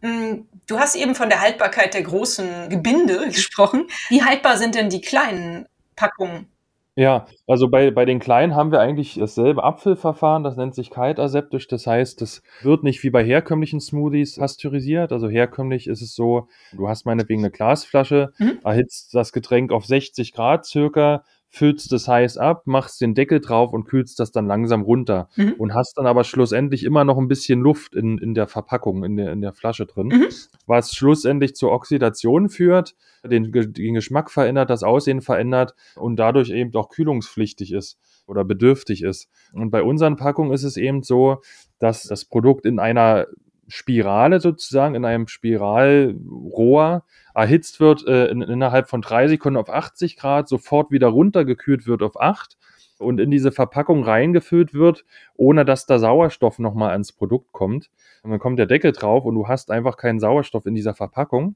Mm, du hast eben von der Haltbarkeit der großen Gebinde (laughs) gesprochen. Wie haltbar sind denn die kleinen Packungen? Ja, also bei, bei den Kleinen haben wir eigentlich dasselbe Abfüllverfahren, das nennt sich kaltaseptisch. Das heißt, es wird nicht wie bei herkömmlichen Smoothies pasteurisiert. Also herkömmlich ist es so, du hast meinetwegen eine Glasflasche, mhm. erhitzt das Getränk auf 60 Grad circa, füllst das heiß ab, machst den Deckel drauf und kühlst das dann langsam runter mhm. und hast dann aber schlussendlich immer noch ein bisschen Luft in, in der Verpackung, in der, in der Flasche drin, mhm. was schlussendlich zur Oxidation führt, den, den Geschmack verändert, das Aussehen verändert und dadurch eben auch kühlungspflichtig ist oder bedürftig ist. Und bei unseren Packungen ist es eben so, dass das Produkt in einer Spirale sozusagen, in einem Spiralrohr erhitzt wird, äh, in, innerhalb von drei Sekunden auf 80 Grad, sofort wieder runtergekühlt wird auf 8 und in diese Verpackung reingefüllt wird, ohne dass da Sauerstoff nochmal ans Produkt kommt. Und dann kommt der Deckel drauf und du hast einfach keinen Sauerstoff in dieser Verpackung.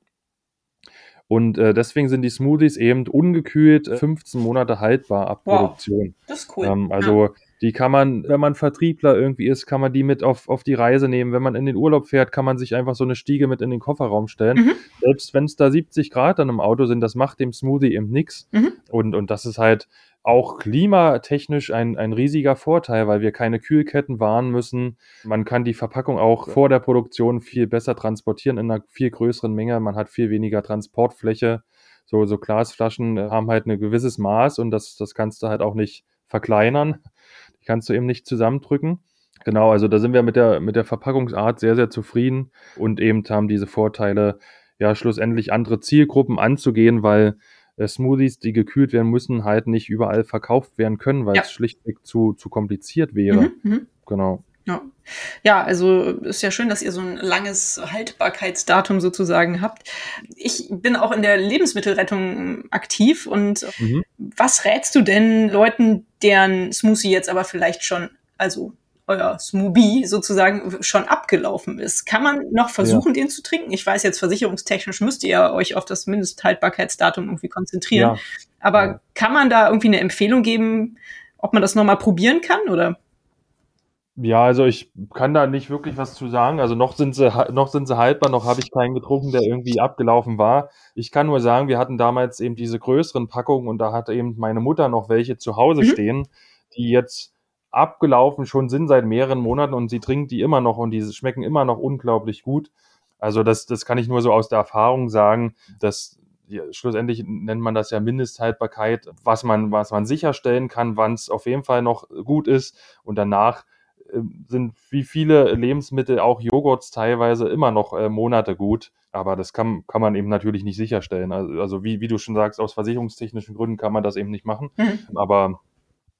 Und äh, deswegen sind die Smoothies eben ungekühlt 15 äh, Monate haltbar ab wow, Produktion. Das ist cool. Ähm, also ja. Die kann man, wenn man Vertriebler irgendwie ist, kann man die mit auf, auf die Reise nehmen. Wenn man in den Urlaub fährt, kann man sich einfach so eine Stiege mit in den Kofferraum stellen. Mhm. Selbst wenn es da 70 Grad dann im Auto sind, das macht dem Smoothie eben nichts. Mhm. Und, und das ist halt auch klimatechnisch ein, ein riesiger Vorteil, weil wir keine Kühlketten wahren müssen. Man kann die Verpackung auch vor der Produktion viel besser transportieren in einer viel größeren Menge. Man hat viel weniger Transportfläche. So, so Glasflaschen haben halt ein gewisses Maß und das, das kannst du halt auch nicht verkleinern kannst du eben nicht zusammendrücken. Genau, also da sind wir mit der, mit der Verpackungsart sehr, sehr zufrieden und eben haben diese Vorteile, ja, schlussendlich andere Zielgruppen anzugehen, weil äh, Smoothies, die gekühlt werden müssen, halt nicht überall verkauft werden können, weil ja. es schlichtweg zu, zu kompliziert wäre. Mhm, mhm. genau. Ja. ja, also ist ja schön, dass ihr so ein langes Haltbarkeitsdatum sozusagen habt. Ich bin auch in der Lebensmittelrettung aktiv und mhm. was rätst du denn Leuten, deren Smoothie jetzt aber vielleicht schon, also euer Smoothie sozusagen schon abgelaufen ist. Kann man noch versuchen, ja. den zu trinken? Ich weiß jetzt, versicherungstechnisch müsst ihr euch auf das Mindesthaltbarkeitsdatum irgendwie konzentrieren. Ja. Aber ja. kann man da irgendwie eine Empfehlung geben, ob man das nochmal probieren kann, oder? Ja, also ich kann da nicht wirklich was zu sagen. Also noch sind sie, noch sind sie haltbar, noch habe ich keinen getrunken, der irgendwie abgelaufen war. Ich kann nur sagen, wir hatten damals eben diese größeren Packungen und da hatte eben meine Mutter noch welche zu Hause mhm. stehen, die jetzt abgelaufen schon sind seit mehreren Monaten und sie trinkt die immer noch und die schmecken immer noch unglaublich gut. Also das, das kann ich nur so aus der Erfahrung sagen, dass ja, schlussendlich nennt man das ja Mindesthaltbarkeit, was man, was man sicherstellen kann, wann es auf jeden Fall noch gut ist und danach sind wie viele Lebensmittel, auch Joghurts teilweise immer noch äh, Monate gut. Aber das kann, kann man eben natürlich nicht sicherstellen. Also, also wie, wie du schon sagst, aus versicherungstechnischen Gründen kann man das eben nicht machen. Mhm. Aber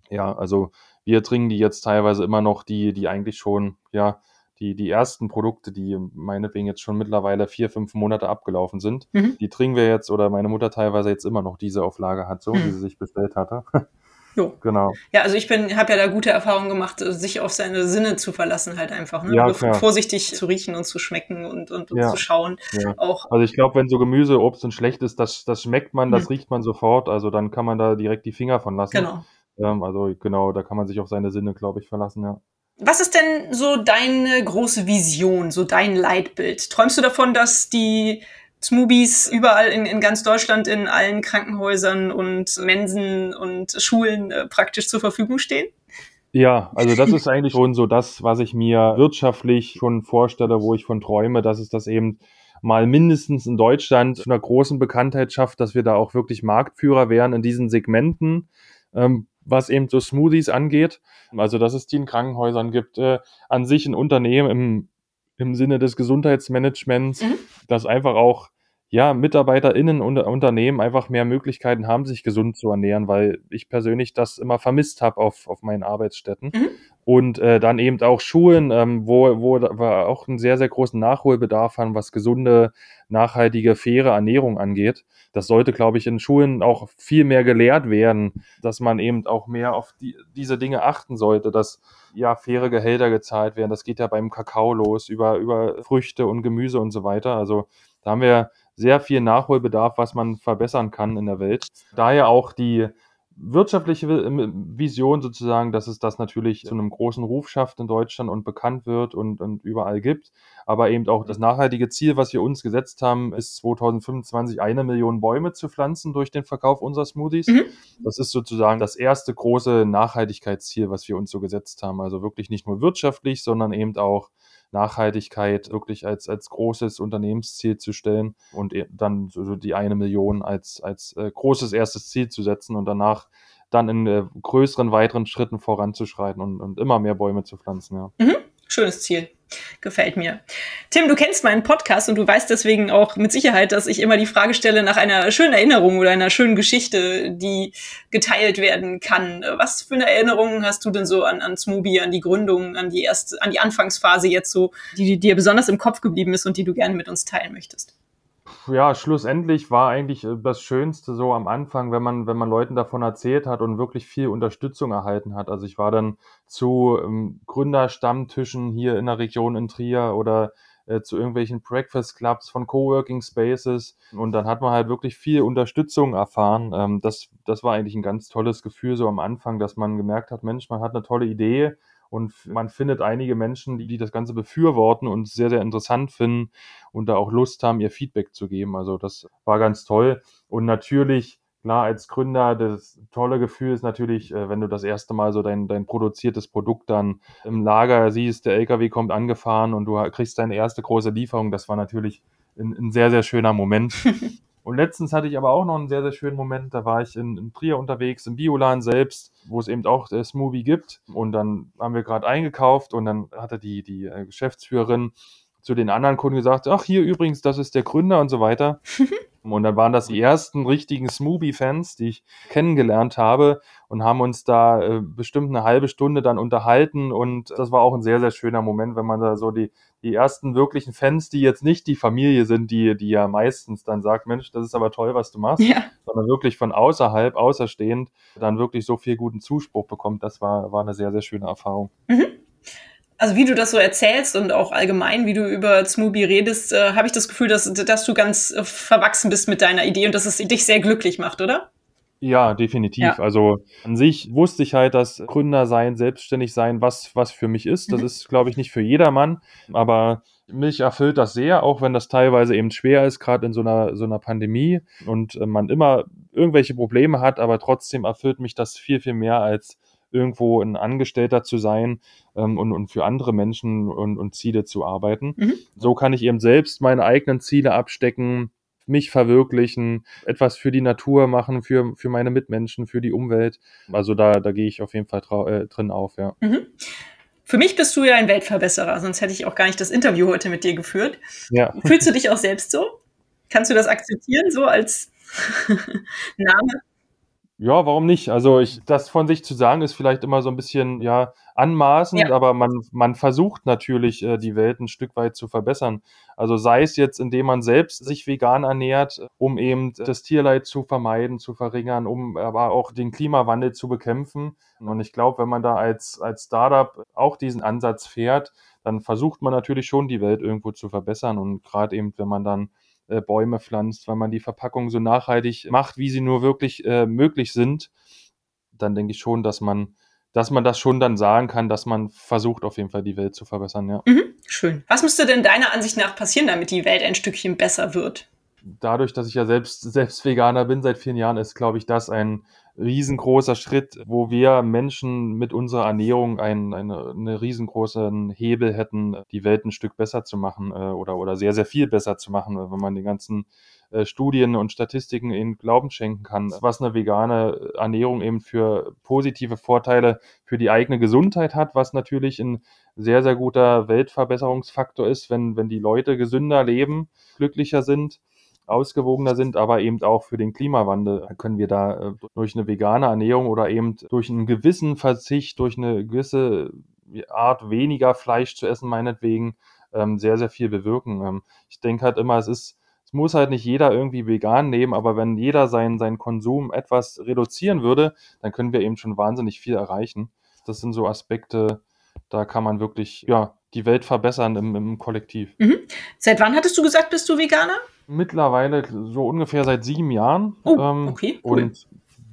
ja, also wir trinken die jetzt teilweise immer noch, die, die eigentlich schon, ja, die, die ersten Produkte, die meinetwegen jetzt schon mittlerweile vier, fünf Monate abgelaufen sind, mhm. die trinken wir jetzt oder meine Mutter teilweise jetzt immer noch diese auf Lager hat, so mhm. wie sie sich bestellt hatte. Jo. Genau. Ja, also ich bin, habe ja da gute Erfahrungen gemacht, sich auf seine Sinne zu verlassen, halt einfach. Ne? Ja, also vorsichtig zu riechen und zu schmecken und, und, und ja. zu schauen. Ja. Auch. Also ich glaube, wenn so Gemüse, Obst und schlecht ist, das, das schmeckt man, das mhm. riecht man sofort. Also dann kann man da direkt die Finger von lassen. Genau. Ähm, also genau, da kann man sich auf seine Sinne, glaube ich, verlassen, ja. Was ist denn so deine große Vision, so dein Leitbild? Träumst du davon, dass die Smoothies überall in, in ganz Deutschland in allen Krankenhäusern und Mensen und Schulen äh, praktisch zur Verfügung stehen? Ja, also das ist eigentlich schon so das, was ich mir wirtschaftlich schon vorstelle, wo ich von träume, dass es das eben mal mindestens in Deutschland zu einer großen Bekanntheit schafft, dass wir da auch wirklich Marktführer wären in diesen Segmenten, ähm, was eben so Smoothies angeht. Also dass es die in Krankenhäusern gibt, äh, an sich ein Unternehmen im im Sinne des Gesundheitsmanagements, mhm. Dass einfach auch ja, MitarbeiterInnen und Unternehmen einfach mehr Möglichkeiten haben, sich gesund zu ernähren, weil ich persönlich das immer vermisst habe auf, auf meinen Arbeitsstätten. Mhm. Und äh, dann eben auch Schulen, ähm, wo, wo wir auch einen sehr, sehr großen Nachholbedarf haben, was gesunde, nachhaltige, faire Ernährung angeht. Das sollte, glaube ich, in Schulen auch viel mehr gelehrt werden, dass man eben auch mehr auf die, diese Dinge achten sollte, dass ja faire Gehälter gezahlt werden. Das geht ja beim Kakao los, über, über Früchte und Gemüse und so weiter. Also da haben wir sehr viel Nachholbedarf, was man verbessern kann in der Welt. Daher auch die wirtschaftliche Vision sozusagen, dass es das natürlich zu einem großen Ruf schafft in Deutschland und bekannt wird und, und überall gibt. Aber eben auch das nachhaltige Ziel, was wir uns gesetzt haben, ist 2025 eine Million Bäume zu pflanzen durch den Verkauf unserer Smoothies. Mhm. Das ist sozusagen das erste große Nachhaltigkeitsziel, was wir uns so gesetzt haben. Also wirklich nicht nur wirtschaftlich, sondern eben auch Nachhaltigkeit wirklich als, als großes Unternehmensziel zu stellen und e, dann so die eine Million als, als äh, großes erstes Ziel zu setzen und danach dann in äh, größeren, weiteren Schritten voranzuschreiten und, und immer mehr Bäume zu pflanzen. Ja. Mhm. Schönes Ziel. Gefällt mir. Tim, du kennst meinen Podcast und du weißt deswegen auch mit Sicherheit, dass ich immer die Frage stelle nach einer schönen Erinnerung oder einer schönen Geschichte, die geteilt werden kann. Was für eine Erinnerung hast du denn so an, an Smoothie, an die Gründung, an die erste, an die Anfangsphase jetzt so, die dir besonders im Kopf geblieben ist und die du gerne mit uns teilen möchtest? Ja, schlussendlich war eigentlich äh, das Schönste so am Anfang, wenn man, wenn man Leuten davon erzählt hat und wirklich viel Unterstützung erhalten hat. Also ich war dann zu ähm, Gründerstammtischen hier in der Region in Trier oder äh, zu irgendwelchen Breakfast Clubs von Coworking Spaces und dann hat man halt wirklich viel Unterstützung erfahren. Ähm, das, das war eigentlich ein ganz tolles Gefühl so am Anfang, dass man gemerkt hat, Mensch, man hat eine tolle Idee und man findet einige Menschen, die, die das Ganze befürworten und sehr, sehr interessant finden und da auch Lust haben, ihr Feedback zu geben. Also das war ganz toll. Und natürlich, klar, als Gründer, das tolle Gefühl ist natürlich, äh, wenn du das erste Mal so dein, dein produziertes Produkt dann im Lager siehst, der LKW kommt angefahren und du kriegst deine erste große Lieferung. Das war natürlich ein, ein sehr, sehr schöner Moment. (laughs) Und letztens hatte ich aber auch noch einen sehr, sehr schönen Moment. Da war ich in, in Trier unterwegs, im Bioladen selbst, wo es eben auch das Smoothie gibt. Und dann haben wir gerade eingekauft und dann hatte die, die äh, Geschäftsführerin zu den anderen Kunden gesagt, ach hier übrigens, das ist der Gründer und so weiter. (laughs) Und dann waren das die ersten richtigen Smoothie-Fans, die ich kennengelernt habe und haben uns da äh, bestimmt eine halbe Stunde dann unterhalten. Und das war auch ein sehr, sehr schöner Moment, wenn man da so die, die ersten wirklichen Fans, die jetzt nicht die Familie sind, die, die ja meistens dann sagt, Mensch, das ist aber toll, was du machst, ja. sondern wirklich von außerhalb, außerstehend, dann wirklich so viel guten Zuspruch bekommt. Das war, war eine sehr, sehr schöne Erfahrung. Mhm also wie du das so erzählst und auch allgemein, wie du über Smoothie redest, äh, habe ich das Gefühl, dass, dass du ganz äh, verwachsen bist mit deiner Idee und dass es dich sehr glücklich macht, oder? Ja, definitiv. Ja. Also an sich wusste ich halt, dass Gründer sein, selbstständig sein, was, was für mich ist. Das Mhm. ist, glaube ich, nicht für jedermann, aber mich erfüllt das sehr, auch wenn das teilweise eben schwer ist, gerade in so einer, so einer Pandemie und äh, man immer irgendwelche Probleme hat, aber trotzdem erfüllt mich das viel, viel mehr als irgendwo ein Angestellter zu sein ähm, und, und für andere Menschen und, und Ziele zu arbeiten. Mhm. So kann ich eben selbst meine eigenen Ziele abstecken, mich verwirklichen, etwas für die Natur machen, für, für meine Mitmenschen, für die Umwelt. Also da, da gehe ich auf jeden Fall äh, drin auf, ja. Mhm. Für mich bist du ja ein Weltverbesserer, sonst hätte ich auch gar nicht das Interview heute mit dir geführt. Ja, Fühlst du dich auch selbst so? Kannst du das akzeptieren, so als (laughs) Name? Ja, warum nicht? Also ich, das von sich zu sagen, ist vielleicht immer so ein bisschen, ja, anmaßend, Ja. aber man, man versucht natürlich, äh, die Welt ein Stück weit zu verbessern. Also sei es jetzt, indem man selbst sich vegan ernährt, um eben das Tierleid zu vermeiden, zu verringern, um aber auch den Klimawandel zu bekämpfen. Und ich glaube, wenn man da als, als Startup auch diesen Ansatz fährt, dann versucht man natürlich schon, die Welt irgendwo zu verbessern. Und gerade eben, wenn man dann äh, Bäume pflanzt, wenn man die Verpackung so nachhaltig macht, wie sie nur wirklich äh, möglich sind, dann denke ich schon, dass man, dass man das schon dann sagen kann, dass man versucht, auf jeden Fall die Welt zu verbessern, ja. Mhm. Schön. Was müsste denn deiner Ansicht nach passieren, damit die Welt ein Stückchen besser wird? Dadurch, dass ich ja selbst, selbst Veganer bin seit vielen Jahren, ist, glaube ich, das ein riesengroßer Schritt, wo wir Menschen mit unserer Ernährung einen, eine, einen riesengroßen Hebel hätten, die Welt ein Stück besser zu machen äh, oder, oder sehr, sehr viel besser zu machen, wenn man den ganzen äh, Studien und Statistiken in Glauben schenken kann, was eine vegane Ernährung eben für positive Vorteile für die eigene Gesundheit hat, was natürlich ein sehr, sehr guter Weltverbesserungsfaktor ist, wenn, wenn die Leute gesünder leben, glücklicher sind ausgewogener sind, aber eben auch für den Klimawandel können wir da äh, durch eine vegane Ernährung oder eben durch einen gewissen Verzicht, durch eine gewisse Art weniger Fleisch zu essen, meinetwegen, ähm, sehr, sehr viel bewirken. Ähm, ich denke halt immer, es ist, es muss halt nicht jeder irgendwie vegan leben, aber wenn jeder seinen, seinen Konsum etwas reduzieren würde, dann können wir eben schon wahnsinnig viel erreichen. Das sind so Aspekte, da kann man wirklich, ja, die Welt verbessern im, im Kollektiv. Mhm. Seit wann hattest du gesagt, bist du Veganer? Mittlerweile so ungefähr seit sieben Jahren. Oh, ähm, okay, cool. Und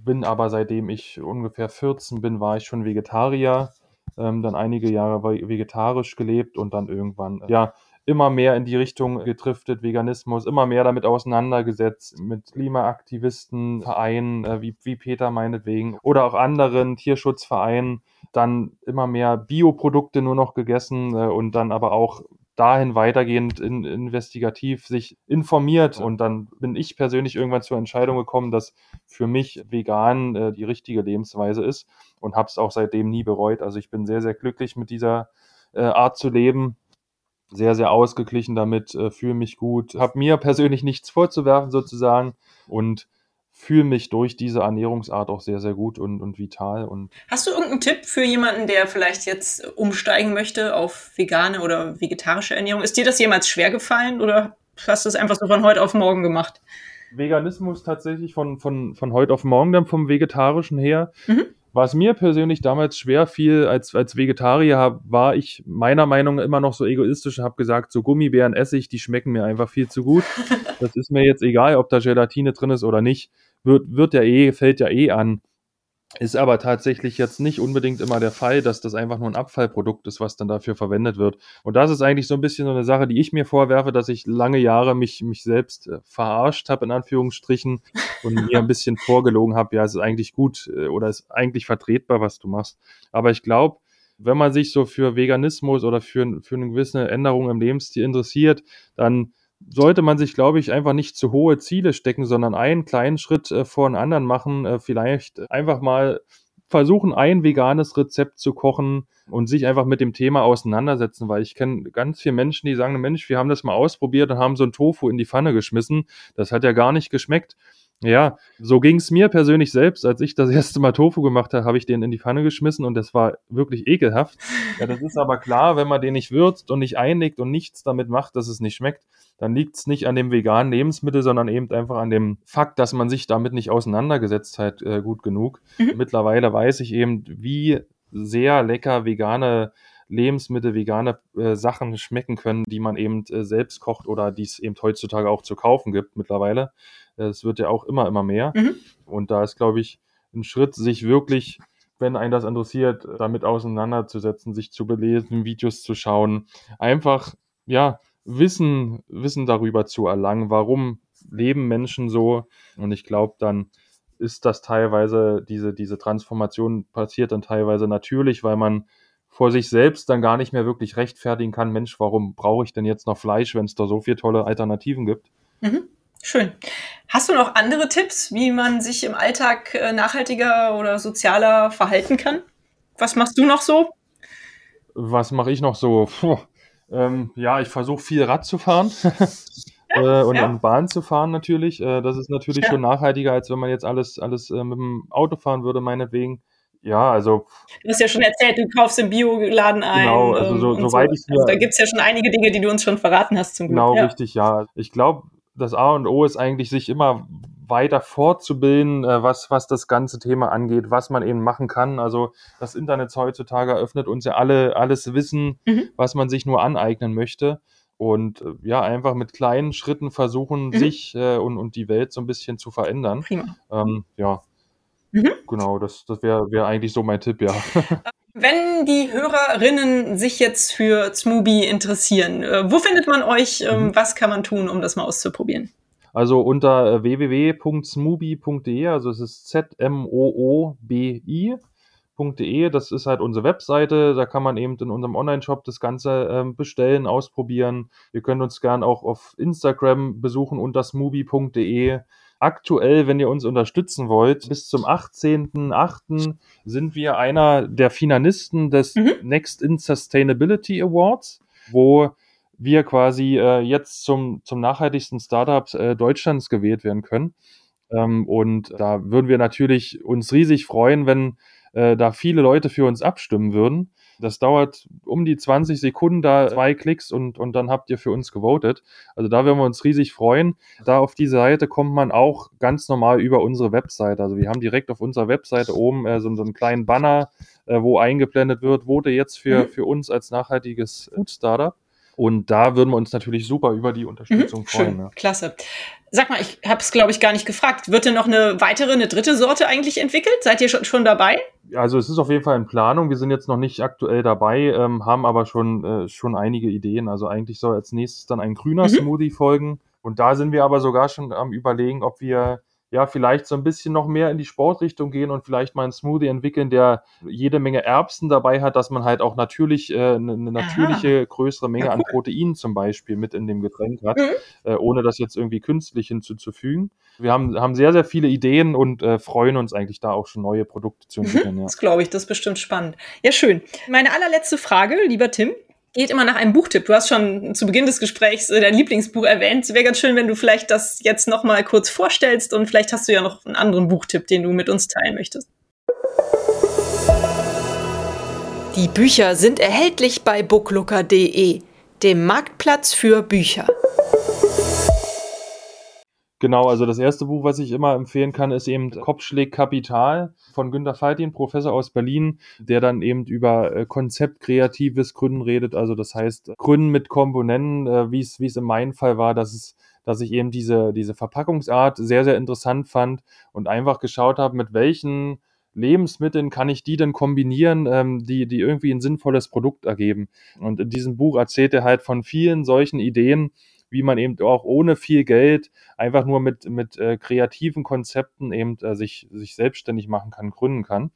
bin aber seitdem ich ungefähr 14 bin, war ich schon Vegetarier. Ähm, dann einige Jahre ve- vegetarisch gelebt und dann irgendwann, äh, ja, immer mehr in die Richtung getriftet, Veganismus, immer mehr damit auseinandergesetzt, mit Klimaaktivisten, Vereinen, äh, wie, wie Peter meinetwegen, oder auch anderen Tierschutzvereinen, dann immer mehr Bioprodukte nur noch gegessen äh, und dann aber auch dahin weitergehend in, investigativ sich informiert. Und dann bin ich persönlich irgendwann zur Entscheidung gekommen, dass für mich vegan äh, die richtige Lebensweise ist und habe es auch seitdem nie bereut. Also ich bin sehr, sehr glücklich mit dieser äh, Art zu leben. Sehr, sehr ausgeglichen damit, äh, fühle mich gut, habe mir persönlich nichts vorzuwerfen sozusagen und fühle mich durch diese Ernährungsart auch sehr, sehr gut und, und vital. Und Hast du irgendeinen Tipp für jemanden, der vielleicht jetzt umsteigen möchte auf vegane oder vegetarische Ernährung? Ist dir das jemals schwer gefallen oder hast du es einfach so von heute auf morgen gemacht? Veganismus tatsächlich von, von, von heute auf morgen dann vom Vegetarischen her. Mhm. Was mir persönlich damals schwer fiel als, als Vegetarier, war ich meiner Meinung nach immer noch so egoistisch und habe gesagt, so Gummibären esse ich, die schmecken mir einfach viel zu gut. (laughs) Das ist mir jetzt egal, ob da Gelatine drin ist oder nicht. Wird, wird ja eh, fällt ja eh an. Ist aber tatsächlich jetzt nicht unbedingt immer der Fall, dass das einfach nur ein Abfallprodukt ist, was dann dafür verwendet wird. Und das ist eigentlich so ein bisschen so eine Sache, die ich mir vorwerfe, dass ich lange Jahre mich, mich selbst äh, verarscht habe, in Anführungsstrichen, und mir ein bisschen vorgelogen habe, ja, es ist eigentlich gut äh, oder es ist eigentlich vertretbar, was du machst. Aber ich glaube, wenn man sich so für Veganismus oder für, für eine gewisse Änderung im Lebensstil interessiert, dann sollte man sich, glaube ich, einfach nicht zu hohe Ziele stecken, sondern einen kleinen Schritt äh, vor den anderen machen. Äh, vielleicht einfach mal versuchen, ein veganes Rezept zu kochen und sich einfach mit dem Thema auseinandersetzen, weil ich kenne ganz viele Menschen, die sagen, Mensch, wir haben das mal ausprobiert und haben so ein Tofu in die Pfanne geschmissen. Das hat ja gar nicht geschmeckt. Ja, so ging es mir persönlich selbst. Als ich das (laughs) erste Mal Tofu gemacht habe, habe ich den in die Pfanne geschmissen und das war wirklich ekelhaft. Ja, das ist aber klar, wenn man den nicht würzt und nicht einlegt und nichts damit macht, dass es nicht schmeckt, dann liegt es nicht an dem veganen Lebensmittel, sondern eben einfach an dem Fakt, dass man sich damit nicht auseinandergesetzt hat, äh, gut genug. Mhm. Mittlerweile weiß ich eben, wie sehr lecker vegane Lebensmittel, vegane äh, Sachen schmecken können, die man eben äh, selbst kocht oder die es eben heutzutage auch zu kaufen gibt mittlerweile. Es wird ja auch immer, immer mehr. Mhm. Und da ist, glaube ich, ein Schritt, sich wirklich, wenn einen das interessiert, damit auseinanderzusetzen, sich zu belesen, Videos zu schauen, einfach, ja, Wissen, Wissen darüber zu erlangen, warum leben Menschen so. Und ich glaube, dann ist das teilweise, diese, diese Transformation passiert dann teilweise natürlich, weil man vor sich selbst dann gar nicht mehr wirklich rechtfertigen kann, Mensch, warum brauche ich denn jetzt noch Fleisch, wenn es da so viele tolle Alternativen gibt? Mhm. Schön. Hast du noch andere Tipps, wie man sich im Alltag äh, nachhaltiger oder sozialer verhalten kann? Was machst du noch so? Was mache ich noch so? Puh. Ähm, ja, ich versuche viel Rad zu fahren. (laughs) äh, und, ja. Bahn zu fahren natürlich. Äh, das ist natürlich ja. schon nachhaltiger, als wenn man jetzt alles, alles äh, mit dem Auto fahren würde, meinetwegen. Ja, also. Du hast ja schon erzählt, du kaufst im Bioladen ein. Genau, also so, ähm, soweit so. ich mir, also Da gibt es ja schon einige Dinge, die du uns schon verraten hast zum Glück. Genau, ja. richtig, ja. Ich glaube, das A und O ist eigentlich, sich immer weiter fortzubilden, äh, was, was das ganze Thema angeht, was man eben machen kann. Also das Internet heutzutage eröffnet uns ja alle alles Wissen, mhm. was man sich nur aneignen möchte. Und äh, ja, einfach mit kleinen Schritten versuchen, mhm. sich äh, und, und die Welt so ein bisschen zu verändern. Prima. Ähm, ja, mhm. genau, das, das wäre wär eigentlich so mein Tipp, ja. (laughs) (laughs) Wenn die Hörerinnen sich jetzt für Smooby interessieren, äh, wo findet man euch? Ähm, mhm. Was kann man tun, um das mal auszuprobieren? Also unter www.smooby.de, also es ist Z-M-O-O-B-I www.de. Das ist halt unsere Webseite. Da kann man eben in unserem Online-Shop das Ganze ähm, bestellen, ausprobieren. Ihr könnt uns gern auch auf Instagram besuchen unter smooby.de. Aktuell, wenn ihr uns unterstützen wollt, bis zum 18.08. sind wir einer der Finalisten des mhm. Next in Sustainability Awards, wo wir quasi äh, jetzt zum, zum nachhaltigsten Startup äh, Deutschlands gewählt werden können. Ähm, und da würden wir natürlich uns riesig freuen, wenn äh, da viele Leute für uns abstimmen würden. Das dauert um die 20 Sekunden, da zwei Klicks und, und dann habt ihr für uns gewotet. Also da würden wir uns riesig freuen. Da auf die Seite kommt man auch ganz normal über unsere Webseite. Also wir haben direkt auf unserer Webseite oben äh, so, so, einen kleinen Banner, äh, wo eingeblendet wird, vote jetzt für, mhm. für uns als nachhaltiges Food Startup. Und da würden wir uns natürlich super über die Unterstützung mhm, freuen. Schön, ja. Klasse. Sag mal, ich habe es, glaube ich, gar nicht gefragt. Wird denn noch eine weitere, eine dritte Sorte eigentlich entwickelt? Seid ihr schon, schon dabei? Also es ist auf jeden Fall in Planung. Wir sind jetzt noch nicht aktuell dabei, ähm, haben aber schon, äh, schon einige Ideen. Also eigentlich soll als nächstes dann ein grüner mhm. Smoothie folgen. Und da sind wir aber sogar schon am Überlegen, ob wir ja, vielleicht so ein bisschen noch mehr in die Sportrichtung gehen und vielleicht mal einen Smoothie entwickeln, der jede Menge Erbsen dabei hat, dass man halt auch natürlich äh, eine, eine natürliche Aha. größere Menge an Proteinen zum Beispiel mit in dem Getränk hat, mhm. äh, ohne das jetzt irgendwie künstlich hinzuzufügen. Wir haben, haben sehr, sehr viele Ideen und äh, freuen uns eigentlich da auch schon neue Produkte zu mhm. entwickeln. Mhm, ja. Das glaube ich, das ist bestimmt spannend. Ja, schön. Meine allerletzte Frage, lieber Tim geht immer nach einem Buchtipp. Du hast schon zu Beginn des Gesprächs äh, dein Lieblingsbuch erwähnt. Wäre ganz schön, wenn du vielleicht das jetzt noch mal kurz vorstellst und vielleicht hast du ja noch einen anderen Buchtipp, den du mit uns teilen möchtest. Die Bücher sind erhältlich bei booklooker.de, dem Marktplatz für Bücher. Genau, also das erste Buch, was ich immer empfehlen kann, ist eben Kopfschläg Kapital von Günter Faltin, Professor aus Berlin, der dann eben über äh, Konzept kreatives Gründen redet. Also das heißt, Gründen mit Komponenten, äh, wie es wie es in meinem Fall war, dass es dass ich eben diese, diese Verpackungsart sehr, sehr interessant fand und einfach geschaut habe, mit welchen Lebensmitteln kann ich die denn kombinieren, ähm, die, die irgendwie ein sinnvolles Produkt ergeben. Und in diesem Buch erzählt er halt von vielen solchen Ideen, wie man eben auch ohne viel Geld einfach nur mit, mit äh, kreativen Konzepten eben äh, sich, sich selbstständig machen kann, gründen kann.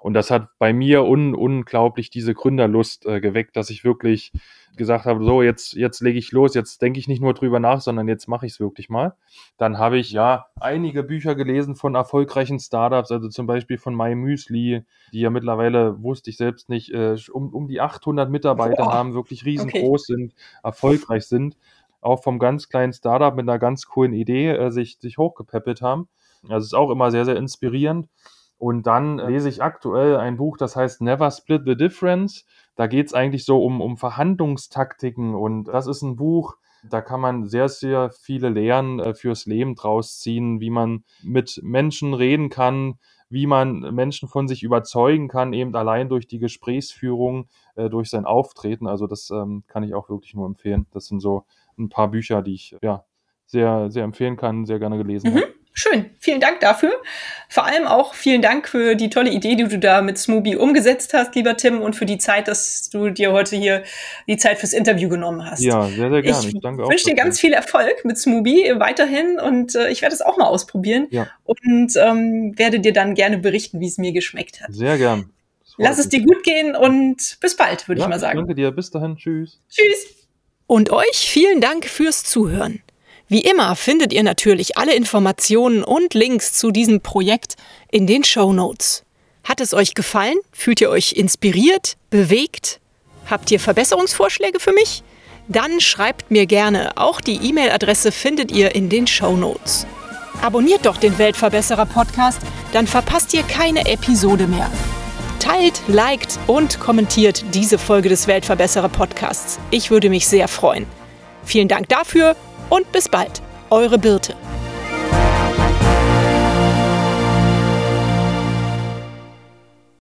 Und das hat bei mir un, unglaublich diese Gründerlust äh, geweckt, dass ich wirklich gesagt habe, so jetzt, jetzt lege ich los, jetzt denke ich nicht nur drüber nach, sondern jetzt mache ich es wirklich mal. Dann habe ich ja einige Bücher gelesen von erfolgreichen Startups, also zum Beispiel von My Müsli, die ja mittlerweile, wusste ich selbst nicht, äh, um, um die 800 Mitarbeiter Boah. haben, wirklich riesengroß okay. sind, erfolgreich sind auch vom ganz kleinen Startup mit einer ganz coolen Idee äh, sich, sich hochgepäppelt haben. Also es ist auch immer sehr, sehr inspirierend. Und dann lese ich aktuell ein Buch, das heißt Never Split the Difference. Da geht es eigentlich so um, um Verhandlungstaktiken. Und das ist ein Buch, da kann man sehr, sehr viele Lehren äh, fürs Leben draus ziehen, wie man mit Menschen reden kann, wie man Menschen von sich überzeugen kann, eben allein durch die Gesprächsführung, äh, durch sein Auftreten. Also das ähm, kann ich auch wirklich nur empfehlen. Das sind so ein paar Bücher, die ich ja sehr, sehr empfehlen kann, sehr gerne gelesen mhm. habe. Schön, vielen Dank dafür. Vor allem auch vielen Dank für die tolle Idee, die du da mit Smoothie umgesetzt hast, lieber Tim, und für die Zeit, dass du dir heute hier die Zeit fürs Interview genommen hast. Ja, sehr, sehr gerne. Ich, ich danke auch. wünsche dir ganz viel Erfolg mit Smoothie weiterhin und äh, ich werde es auch mal ausprobieren ja. und ähm, werde dir dann gerne berichten, wie es mir geschmeckt hat. Sehr gern. Lass es dir gut gehen und bis bald, würde ja, ich mal sagen. Danke dir, bis dahin, tschüss. Tschüss. Und euch vielen Dank fürs Zuhören. Wie immer findet ihr natürlich alle Informationen und Links zu diesem Projekt in den Show Notes. Hat es euch gefallen? Fühlt ihr euch inspiriert, bewegt? Habt ihr Verbesserungsvorschläge für mich? Dann schreibt mir gerne. Auch die E-Mail-Adresse findet ihr in den Show Notes. Abonniert doch den Weltverbesserer Podcast, dann verpasst ihr keine Episode mehr. Teilt, liked und kommentiert diese Folge des Weltverbesserer Podcasts. Ich würde mich sehr freuen. Vielen Dank dafür und bis bald, eure Birte.